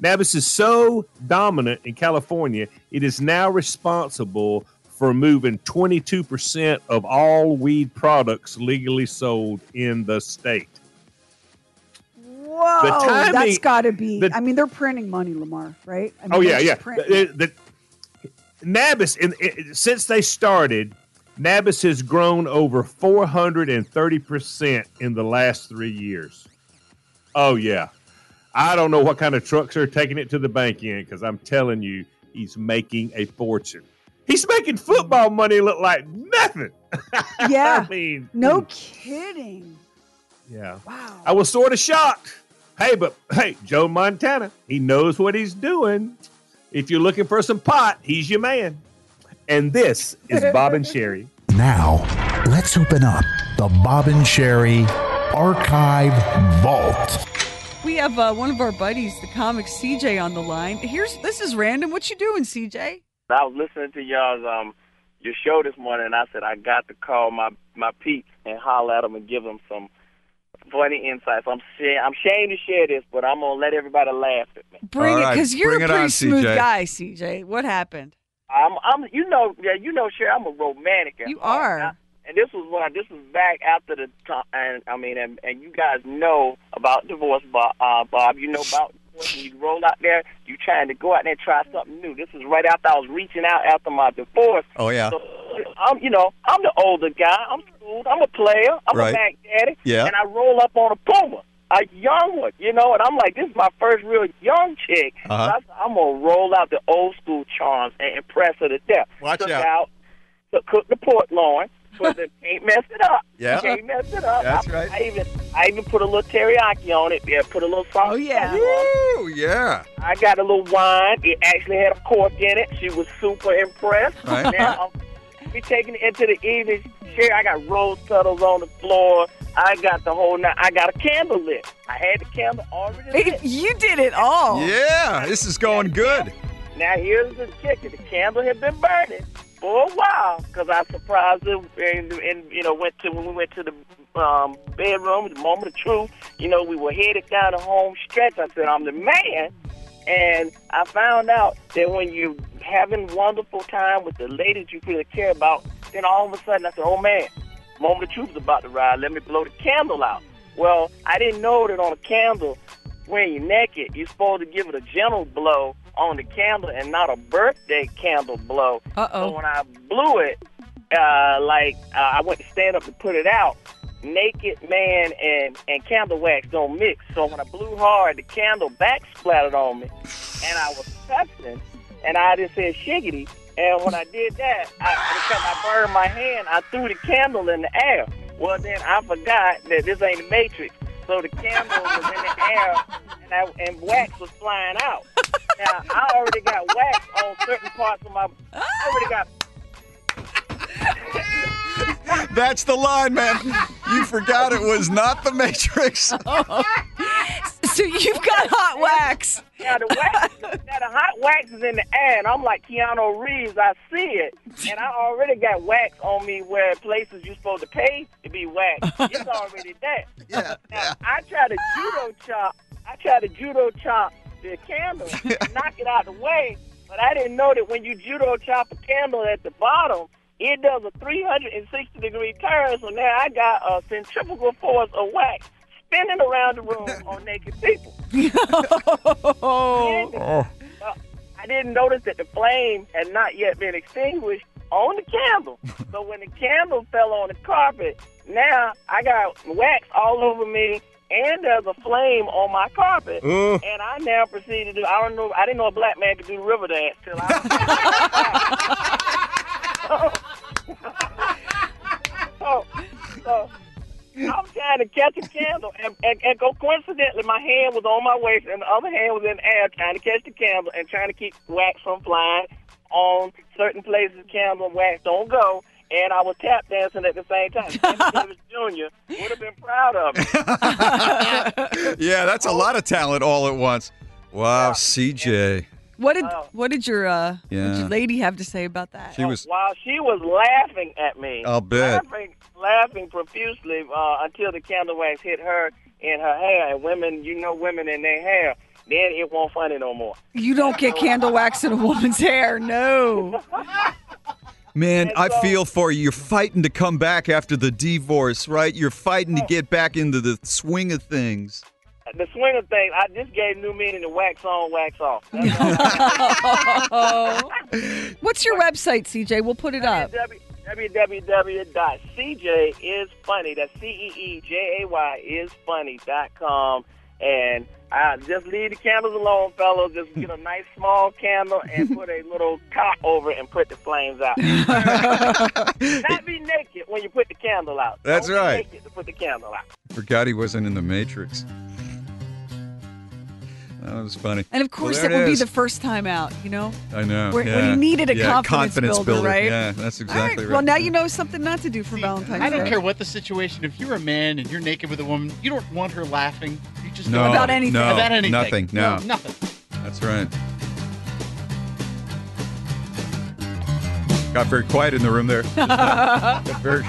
Nabis is so dominant in California, it is now responsible for moving 22% of all weed products legally sold in the state. Whoa, timing- that's got to be. the- I mean, they're printing money, Lamar, right? I mean, oh yeah, yeah. The, the- Nabis, in, i- since they started, Nabis has grown over 430 percent in the last three years. Oh yeah, I don't know what kind of trucks are taking it to the bank in because I'm telling you, he's making a fortune. He's making football money look like nothing. *laughs* yeah. I mean, no hmm. kidding. yeah. Wow. I was sort of shocked. Hey, but hey, Joe Montana, he knows what he's doing. If you're looking for some pot, he's your man. And this is Bob and Sherry. Now, let's Let's open up the Bob and Sherry Archive Vault. We have uh, one of our buddies, the comic CJ, on the line. Here's this is random. What you doing, CJ? I was listening to y'all's um your show this morning, and I said I got to call my my peeps and holler at them and give them some funny insights. I'm sh- I'm ashamed to share this, but I'm gonna let everybody laugh at me. Bring All it, because you're a pretty on, smooth CJ. guy, CJ. What happened? I'm I'm you know yeah you know Sherry I'm a romantic. You heart. are. I- and this was when I, this was back after the time, and I mean, and, and you guys know about divorce, Bob. Uh, Bob, you know about divorce. When you roll out there, you trying to go out there and try something new. This is right after I was reaching out after my divorce. Oh, yeah. So I'm, you know, I'm the older guy. I'm smooth. I'm a player. I'm Right. a Mac Daddy. Yeah. And I roll up on a Puma, a young one, you know, and I'm like, this is my first real young chick. Uh-huh. So I said, I'm gonna roll out the old school charms and impress her to death. Watch Took out. out to cook the pork loin, but the can't mess it up. Yeah. Can't mess it up. That's I, right. I even I even put a little teriyaki on it. Yeah, put a little salt. Oh, yeah. Woo, yeah. I got a little wine. It actually had a cork in it. She was super impressed. Right. Now, *laughs* um, we taking it into the evening. Share. I got rose petals on the floor. I got the whole night. I got a candle lit. I had the candle already lit. You did it all. Yeah, this is going good. Now here's the kicker: the candle had been burning for a while because I surprised her and, and you know went to when we went to the um, bedroom, the moment of truth. You know, we were headed down the home stretch. I said, "I'm the man," and I found out that when you having wonderful time with the ladies you really care about, then all of a sudden I said, "Oh man, moment of truth is about to ride. Let me blow the candle out." Well, I didn't know that on a candle when you're naked, you're supposed to give it a gentle blow on the candle and not a birthday candle blow. Uh-oh. So when I blew it, uh, like uh, I went to stand up to put it out, naked man and, and candle wax don't mix. So when I blew hard, the candle back splattered on me, and I was touching, and I just said shiggity. And when I did that, I, because I burned my hand, I threw the candle in the air. Well, then I forgot that this ain't the Matrix. So the candle was in the air, and, I, and wax was flying out. Now I already got wax on certain parts of my. I already got. That's the line, man. You forgot it was not the Matrix. *laughs* Oh. *laughs* so you've got hot wax. Now the wax, now the hot wax is in the air, and I'm like Keanu Reeves. I see it, and I already got wax on me where places you're supposed to pay to be waxed. It's already there. *laughs* Yeah, now, I try to judo chop. I try to judo chop the candle, *laughs* knock it out the way, but I didn't know that when you judo chop a candle at the bottom. It does a 360 degree turn, so now I got a centrifugal force of wax spinning around the room on naked people. *laughs* Oh. Uh, I didn't notice that the flame had not yet been extinguished on the candle. *laughs* so when the candle fell on the carpet, now I got wax all over me. And there's a flame on my carpet, Ooh. and I now proceed to do. I don't know. I didn't know a black man could do the river dance till I. *laughs* so, so I'm trying to catch a candle, and, and, and go coincidentally, my hand was on my waist, and the other hand was in the air, trying to catch the candle and trying to keep wax from flying on certain places. Candle and wax don't go, and I was tap dancing at the same time. *laughs* Sammy Davis Jr. would have been proud of me. *laughs* yeah, that's a lot of talent all at once. Wow, CJ. What did what did your uh what did your lady have to say about that? She was While she was laughing at me, I'll bet. laughing, laughing profusely uh, until the candle wax hit her in her hair. And women, you know, women in their hair, then it won't funny no more. You don't get candle wax in a woman's hair. No. Man, I feel for you. You're fighting to come back after the divorce, right? You're fighting to get back into the swing of things. The swinger thing, I just gave new meaning to wax on, wax off. *laughs* *laughs* What's your website, CJ? We'll put it up. www.cjisfunny. That's C E E J A Y is funny.com. And I just leave the candles alone, fellas. Just get a nice small candle and put a little *laughs* top over it and put the flames out. Not be naked when you put the candle out. That's Don't be right. naked to put the candle out. Forgot he wasn't in the Matrix. That was funny. And of course, Well, it there would be the first time out, you know? I know. When, when yeah. you needed a Yeah, confidence, builder, right? Yeah, that's exactly Well, right. Well, now you know something not to do for Valentine's Day. I don't care what the situation. If you're a man and you're naked with a woman, you don't want her laughing. You just No, don't. About anything. No, About anything. Nothing. No. nothing. That's right. Got very quiet in the room there. *laughs* Very-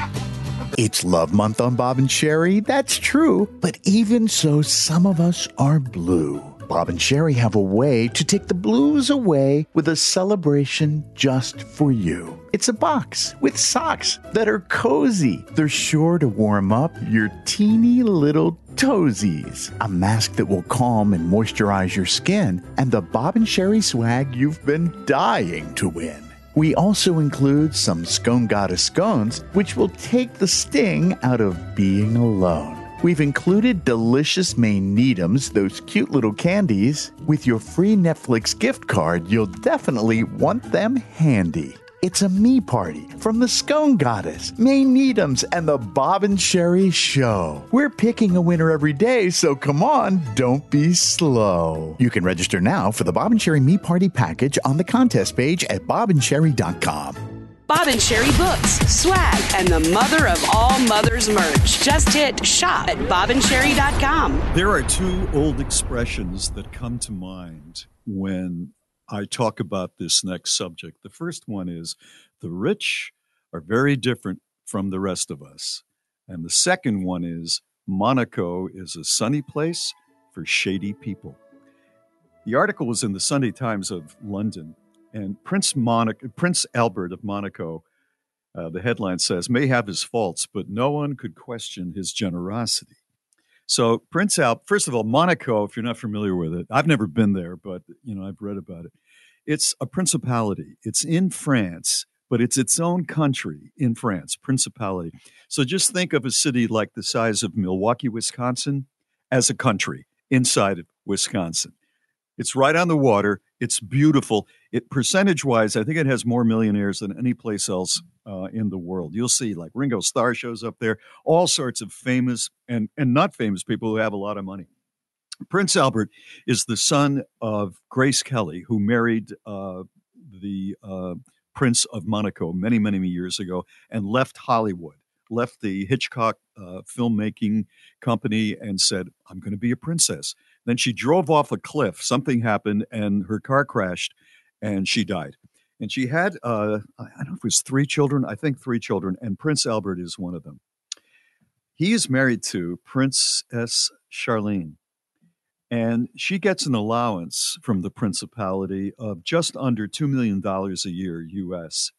It's Love Month on Bob and Sherry. That's true. But even so, some of us are blue. Bob and Sherry have a way to take the blues away with a celebration just for you. It's a box with socks that are cozy. They're sure to warm up your teeny little toesies. A mask that will calm and moisturize your skin, and the Bob and Sherry swag you've been dying to win. We also include some Scone Goddess scones, which will take the sting out of being alone. We've included delicious Maine Needhams, those cute little candies. With your free Netflix gift card, you'll definitely want them handy. It's a me party from the Scone Goddess, Maine Needhams, and the Bob and Sherry Show. We're picking a winner every day, so come on, don't be slow. You can register now for the Bob and Sherry Me Party package on the contest page at bobandsherry.com. Bob and Sherry books, swag, and the mother of all mothers merch. Just hit shop at bobandsherry.com. There are two old expressions that come to mind when I talk about this next subject. The first one is the rich are very different from the rest of us. And the second one is Monaco is a sunny place for shady people. The article was in the Sunday Times of London, and Prince, Monaco, Prince Albert of Monaco, uh, the headline says, may have his faults, but no one could question his generosity. So Prince Albert, first of all, Monaco, if you're not familiar with it, I've never been there, but you know I've read about it. It's a principality. It's in France, but it's its own country in France, principality. So just think of a city like the size of Milwaukee, Wisconsin, as a country inside of Wisconsin. It's right on the water. It's beautiful. It percentage wise, I think it has more millionaires than any place else uh, in the world. You'll see like Ringo Starr shows up there, all sorts of famous and and not famous people who have a lot of money. Prince Albert is the son of Grace Kelly, who married uh, the uh, Prince of Monaco many, many many years ago and left Hollywood, left the Hitchcock uh, filmmaking company and said, I'm going to be a princess. Then she drove off a cliff. Something happened and her car crashed and she died. And she had, uh, I don't know if it was three children, I think three children, and Prince Albert is one of them. He is married to Princess Charlene and she gets an allowance from the principality of just under $2 million a year US.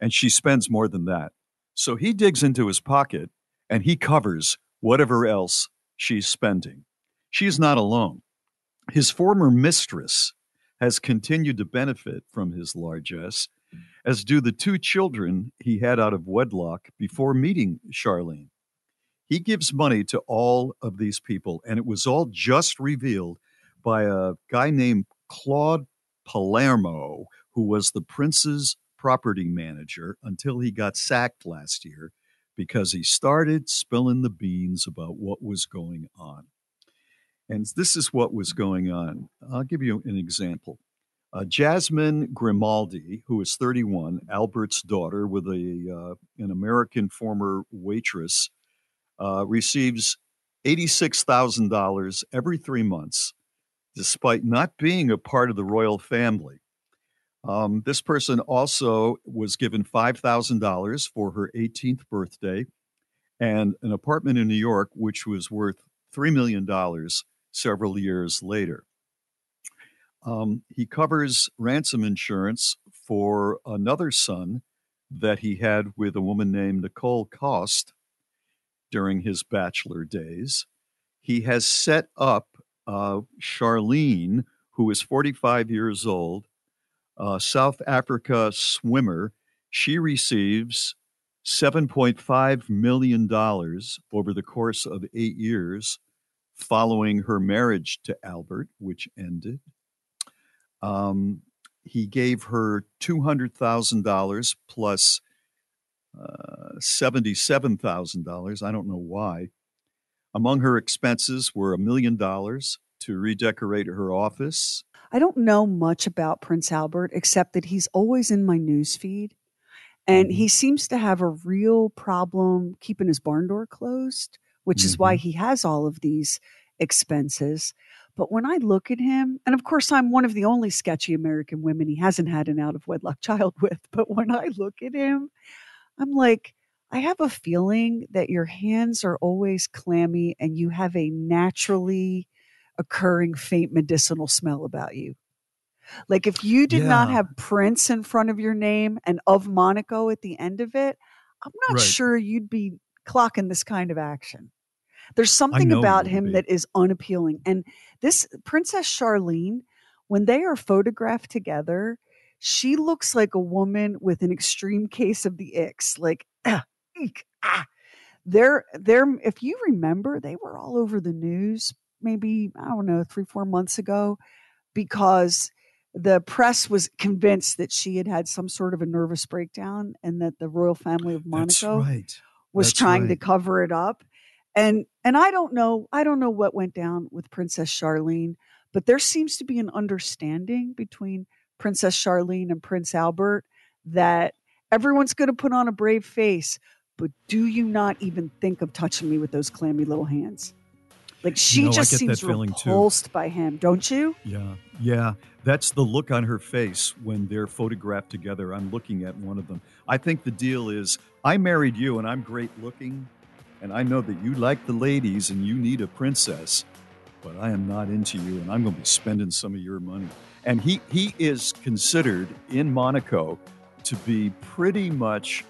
And she spends more than that. So he digs into his pocket and he covers whatever else she's spending. She's not alone. His former mistress has continued to benefit from his largesse, as do the two children he had out of wedlock before meeting Charlene. He gives money to all of these people, and it was all just revealed by a guy named Claude Palmero, who was the prince's property manager until he got sacked last year because he started spilling the beans about what was going on. And this is what was going on. I'll give you an example. Uh, Jazmin Grimaldi, who is 31, Albert's daughter, with a uh, an American former waitress, uh, receives $86,000 every three months, despite not being a part of the royal family. Um, this person also was given $5,000 for her 18th birthday and an apartment in New York, which was worth $3 million several years later. Um, he covers ransom insurance for another son that he had with a woman named Nicole Coste during his bachelor days. He has set up uh, Charlene, who is 45 years old, a South Africa swimmer. She receives $7.5 million over the course of eight years following her marriage to Albert, which ended. Um, he gave her $200,000 plus uh, $77,000. I don't know why. Among her expenses were a million dollars to redecorate her office. I don't know much about Prince Albert except that he's always in my news feed. And he seems to have a real problem keeping his barn door closed, which is why mm-hmm. he has all of these expenses. But when I look at him, and of course, I'm one of the only sketchy American women he hasn't had an out of wedlock *laughs* child with. But when I look at him, I'm like, I have a feeling that your hands are always clammy and you have a naturally occurring faint medicinal smell about you. Like if you did not have Prince in front of your name and of Monaco at the end of it, I'm not Right. sure you'd be clocking this kind of action. There's something about him be. that is unappealing. And this Princess Charlene, when they are photographed together, she looks like a woman with an extreme case of the icks. Like, ah, eek, ah. They're they're if you remember, they were all over the news maybe, I don't know, three, four months ago, because the press was convinced that she had had some sort of a nervous breakdown and that the royal family of That's Monaco right. Was That's trying to cover it up. And and I don't know, I don't know what went down with Princess Charlene, but there seems to be an understanding between Princess Charlene and Prince Albert that everyone's going to put on a brave face, but do you not even think of touching me with those clammy little hands? Like she know, just seems feeling too. repulsed by him, don't you? Yeah, yeah. That's the look on her face when they're photographed together. I'm looking at one of them. I think the deal is I married you and I'm great looking, and I know that you like the ladies and you need a princess, but I am not into you and I'm going to be spending some of your money. And he, he is considered in Monaco to be pretty much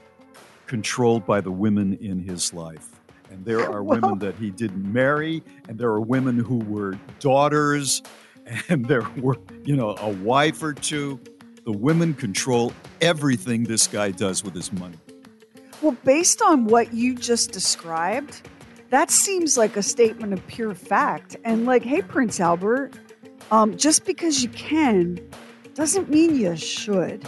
controlled by the women in his life. And there are *laughs* women that he didn't marry, and there are women who were daughters, *laughs* and there were, you know, a wife or two. The women control everything this guy does with his money. Well, based on what you just described, that seems like a statement of pure fact. And like, hey, Prince Albert, um, just because you can doesn't mean you should.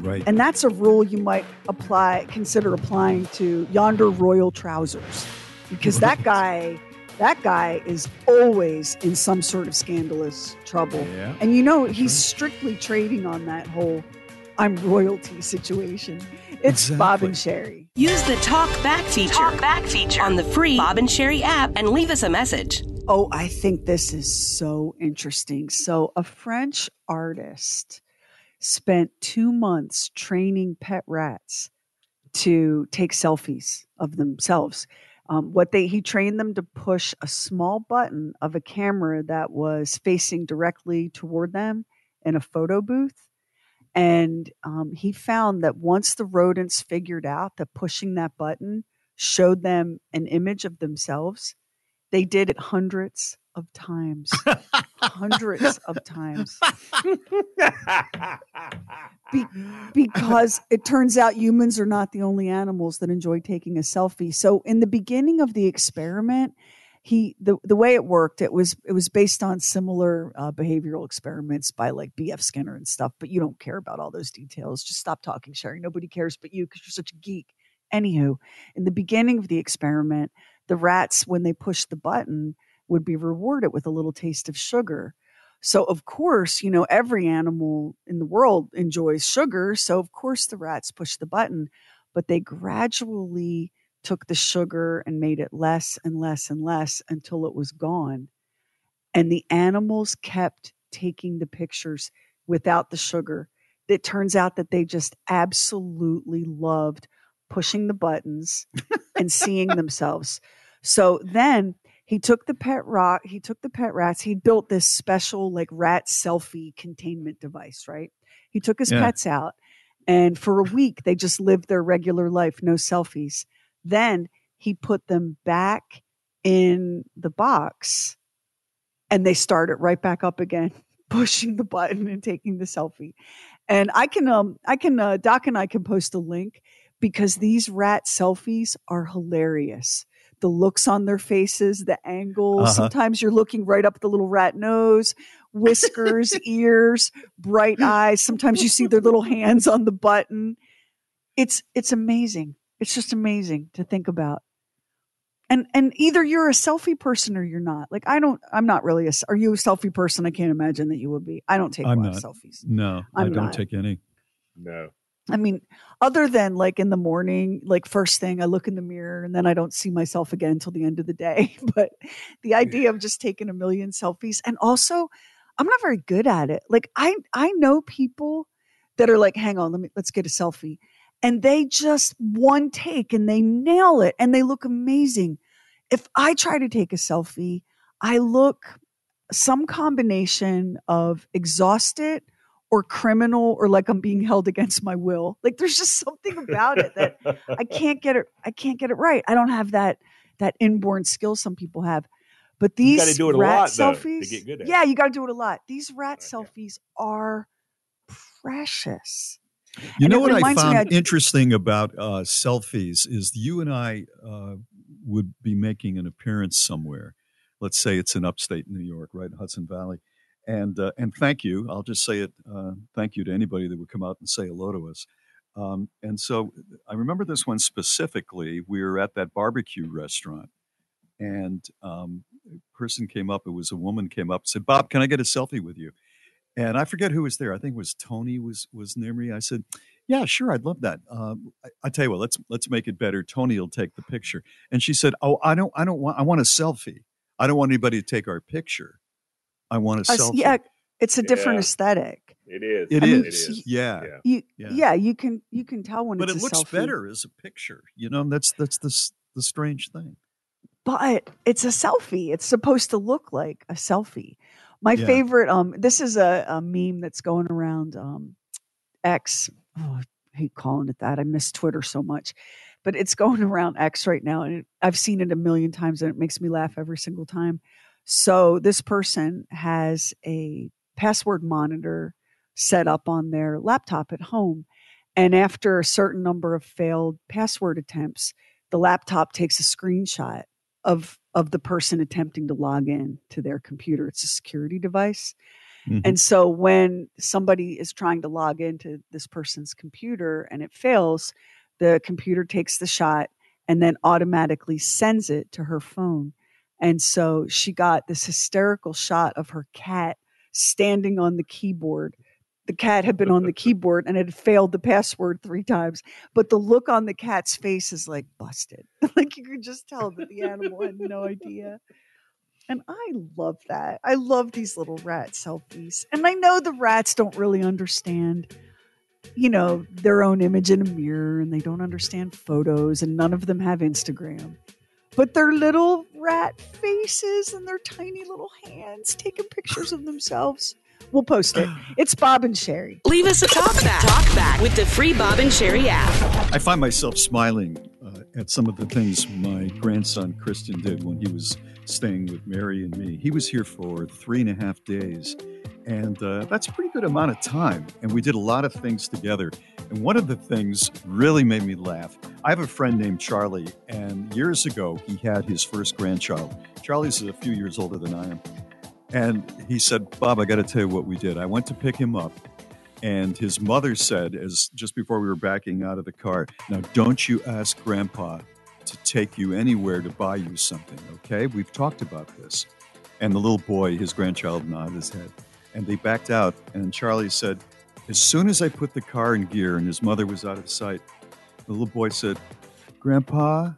Right. And that's a rule you might apply, consider applying to yonder royal trousers, because *laughs* that guy, that guy is always in some sort of scandalous trouble. Yeah. And you know, he's strictly trading on that whole "I'm royalty" situation. It's Bob and Sherry. Use the Talk Back feature. Talk Back feature on the free Bob and Sherry app and leave us a message. Oh, I think this is so interesting. So, a French artist spent two months training pet rats to take selfies of themselves. Um, what they he trained them to push a small button of a camera that was facing directly toward them in a photo booth. And um, he found that once the rodents figured out that pushing that button showed them an image of themselves, they did it hundreds of times. hundreds of times. Be- because it turns out humans are not the only animals that enjoy taking a selfie. So in the beginning of the experiment, he the the way it worked, it was it was based on similar uh, behavioral experiments by like B.F. Skinner and stuff. But you don't care about all those details. Just stop talking, Sherry. Nobody cares but you because you're such a geek. Anywho, in the beginning of the experiment, the rats when they pushed the button would be rewarded with a little taste of sugar. So, of course, you know, every animal in the world enjoys sugar. So, of course, the rats push the button, but they gradually took the sugar and made it less and less and less until it was gone. And the animals kept taking the pictures without the sugar. It turns out that they just absolutely loved pushing the buttons and seeing themselves. So then he took the pet rock, he took the pet rats, he built this special like rat selfie containment device, right? He took his Yeah. pets out and for a week they just lived their regular life, no selfies. Then he put them back in the box and they started right back up again, *laughs* pushing the button and taking the selfie. And I can um I can uh, Doc and I can post a link because these rat selfies are hilarious. The looks on their faces, the angles. Uh-huh. Sometimes you're looking right up the little rat nose, whiskers, *laughs* ears, bright eyes. Sometimes you see their little hands on the button. It's it's amazing. It's just amazing to think about. And and either you're a selfie person or you're not. Like I don't. I'm not really a. Are you a selfie person? I can't imagine that you would be. I don't take a I'm lot not. of selfies. No, I I'm don't not. take any. No. I mean, other than like in the morning, like first thing, I look in the mirror and then I don't see myself again until the end of the day. *laughs* But the idea of just taking a million selfies and also, I'm not very good at it. Like I I know people that are like, hang on, let me let's get a selfie, and they just one take and they nail it and they look amazing. If I try to take a selfie, I look some combination of exhausted or criminal or like I'm being held against my will. Like there's just something about it that I can't get it I can't get it right. I don't have that that inborn skill some people have. But You these gotta do it a rat lot, though, to selfies, get good at yeah, you got to do it a lot. These rat selfies are precious. You And know what I reminds found I- interesting about uh, selfies is you and I uh, would be making an appearance somewhere. Let's say it's in upstate New York, right in Hudson Valley, and uh, and thank you. I'll just say it. Uh, thank you to anybody that would come out and say hello to us. Um, and so I remember this one specifically. We were at that barbecue restaurant, and um, a person came up. It was a woman came up said, "Bob, can I get a selfie with you?" and I forget who was there. I think it was Tony was was near me. I said, "Yeah, sure, I'd love that." Um, I, I tell you what, let's let's make it better. Tony will take the picture. And she said, "Oh, I don't, I don't want, I want a selfie. I don't want anybody to take our picture. I want a Uh, s- selfie." yeah, it's a different Yeah. aesthetic. It is. It I mean, is. y- Yeah. You, Yeah. yeah. you can you can tell when But it's it a looks selfie. better as a picture. You know, that's that's the the strange thing. but it's a selfie. It's supposed to look like a selfie. My Yeah. favorite, um, this is a, a meme that's going around um, X. Oh, I hate calling it that. I miss Twitter so much, but it's *laughs* going around X right now, and it, I've seen it a million times, and it makes me laugh every single time. So this person has a password monitor set up on their laptop at home, and after a certain number of failed password attempts, the laptop takes a screenshot of of the person attempting to log in to their computer. It's a security device. Mm-hmm. And so when somebody is trying to log into this person's computer and it fails, the computer takes the shot and then automatically sends it to her phone. And so she got this hysterical shot of her cat standing on the keyboard. The cat had been on the *laughs* keyboard and it had failed the password three times, but the look on the cat's face is like busted. *laughs* like you could just tell that the animal had no idea. And I love that. I love these little rat selfies. And I know the rats don't really understand, you know, their own image in a mirror and they don't understand photos and none of them have Instagram. But their little rat faces and their tiny little hands taking pictures of themselves. We'll post it. *sighs* It's Bob and Sherry. Leave us a talk back. Talk back with the free Bob and Sherry app. I find myself smiling uh, at some of the things my grandson Christian did when he was staying with Mary and me. He was here for three and a half days, and uh, that's a pretty good amount of time. And we did a lot of things together. And one of the things really made me laugh. I have a friend named Charlie, and years ago he had his first grandchild. Charlie's a few years older than I am. And he said, Bob, I got to tell you what we did. I went to pick him up, and his mother said, as just before we were backing out of the car, now don't you ask Grandpa to take you anywhere to buy you something, okay? We've talked about this. And the little boy, his grandchild, nodded his head. And they backed out, and Charlie said, as soon as I put the car in gear and his mother was out of sight, the little boy said, Grandpa,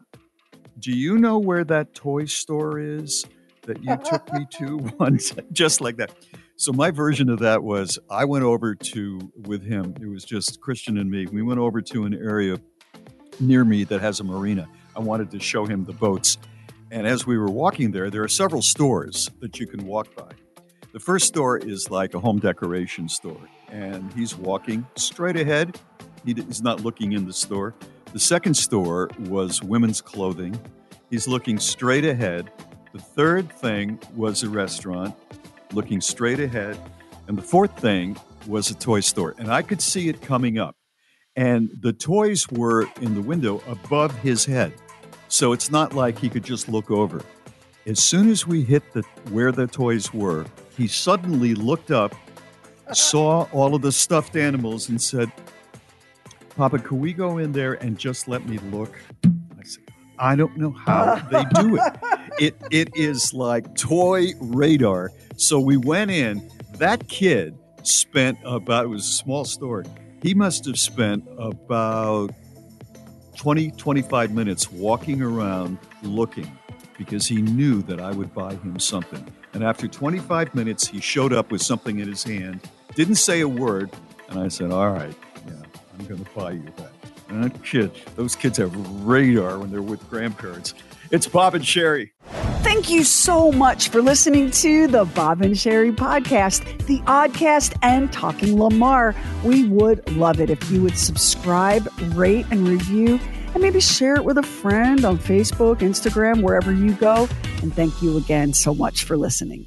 do you know where that toy store is that you took me to *laughs* once? *laughs* just like that. So my version of that was I went over to with him. It was just Christian and me. We went over to an area near me that has a marina. I wanted to show him the boats. And as we were walking there, there are several stores that you can walk by. The first store is like a home decoration store, and he's walking straight ahead. He's not looking in the store. The second store was women's clothing. He's looking straight ahead. The third thing was a restaurant, looking straight ahead. And the fourth thing was a toy store. And I could see it coming up. And the toys were in the window above his head. So it's not like he could just look over. As soon as we hit the where the toys were, he suddenly looked up, saw all of the stuffed animals, and said, Papa, can we go in there and just let me look? I said, I don't know how they do it. It it is like toy radar. So we went in. That kid spent about it was a small store. He must have spent about 20 25 minutes walking around looking because he knew that I would buy him something. And after 25 minutes, he showed up with something in his hand, didn't say a word, and I said, "All right, yeah, I'm going to buy you that." And that kid, those kids have radar when they're with grandparents. It's Bob and Sherry. Thank you so much for listening to the Bob and Sherry podcast, the Oddcast, and Talking Lamar. We would love it if you would subscribe, rate, and review, and maybe share it with a friend on Facebook, Instagram, wherever you go. And thank you again so much for listening.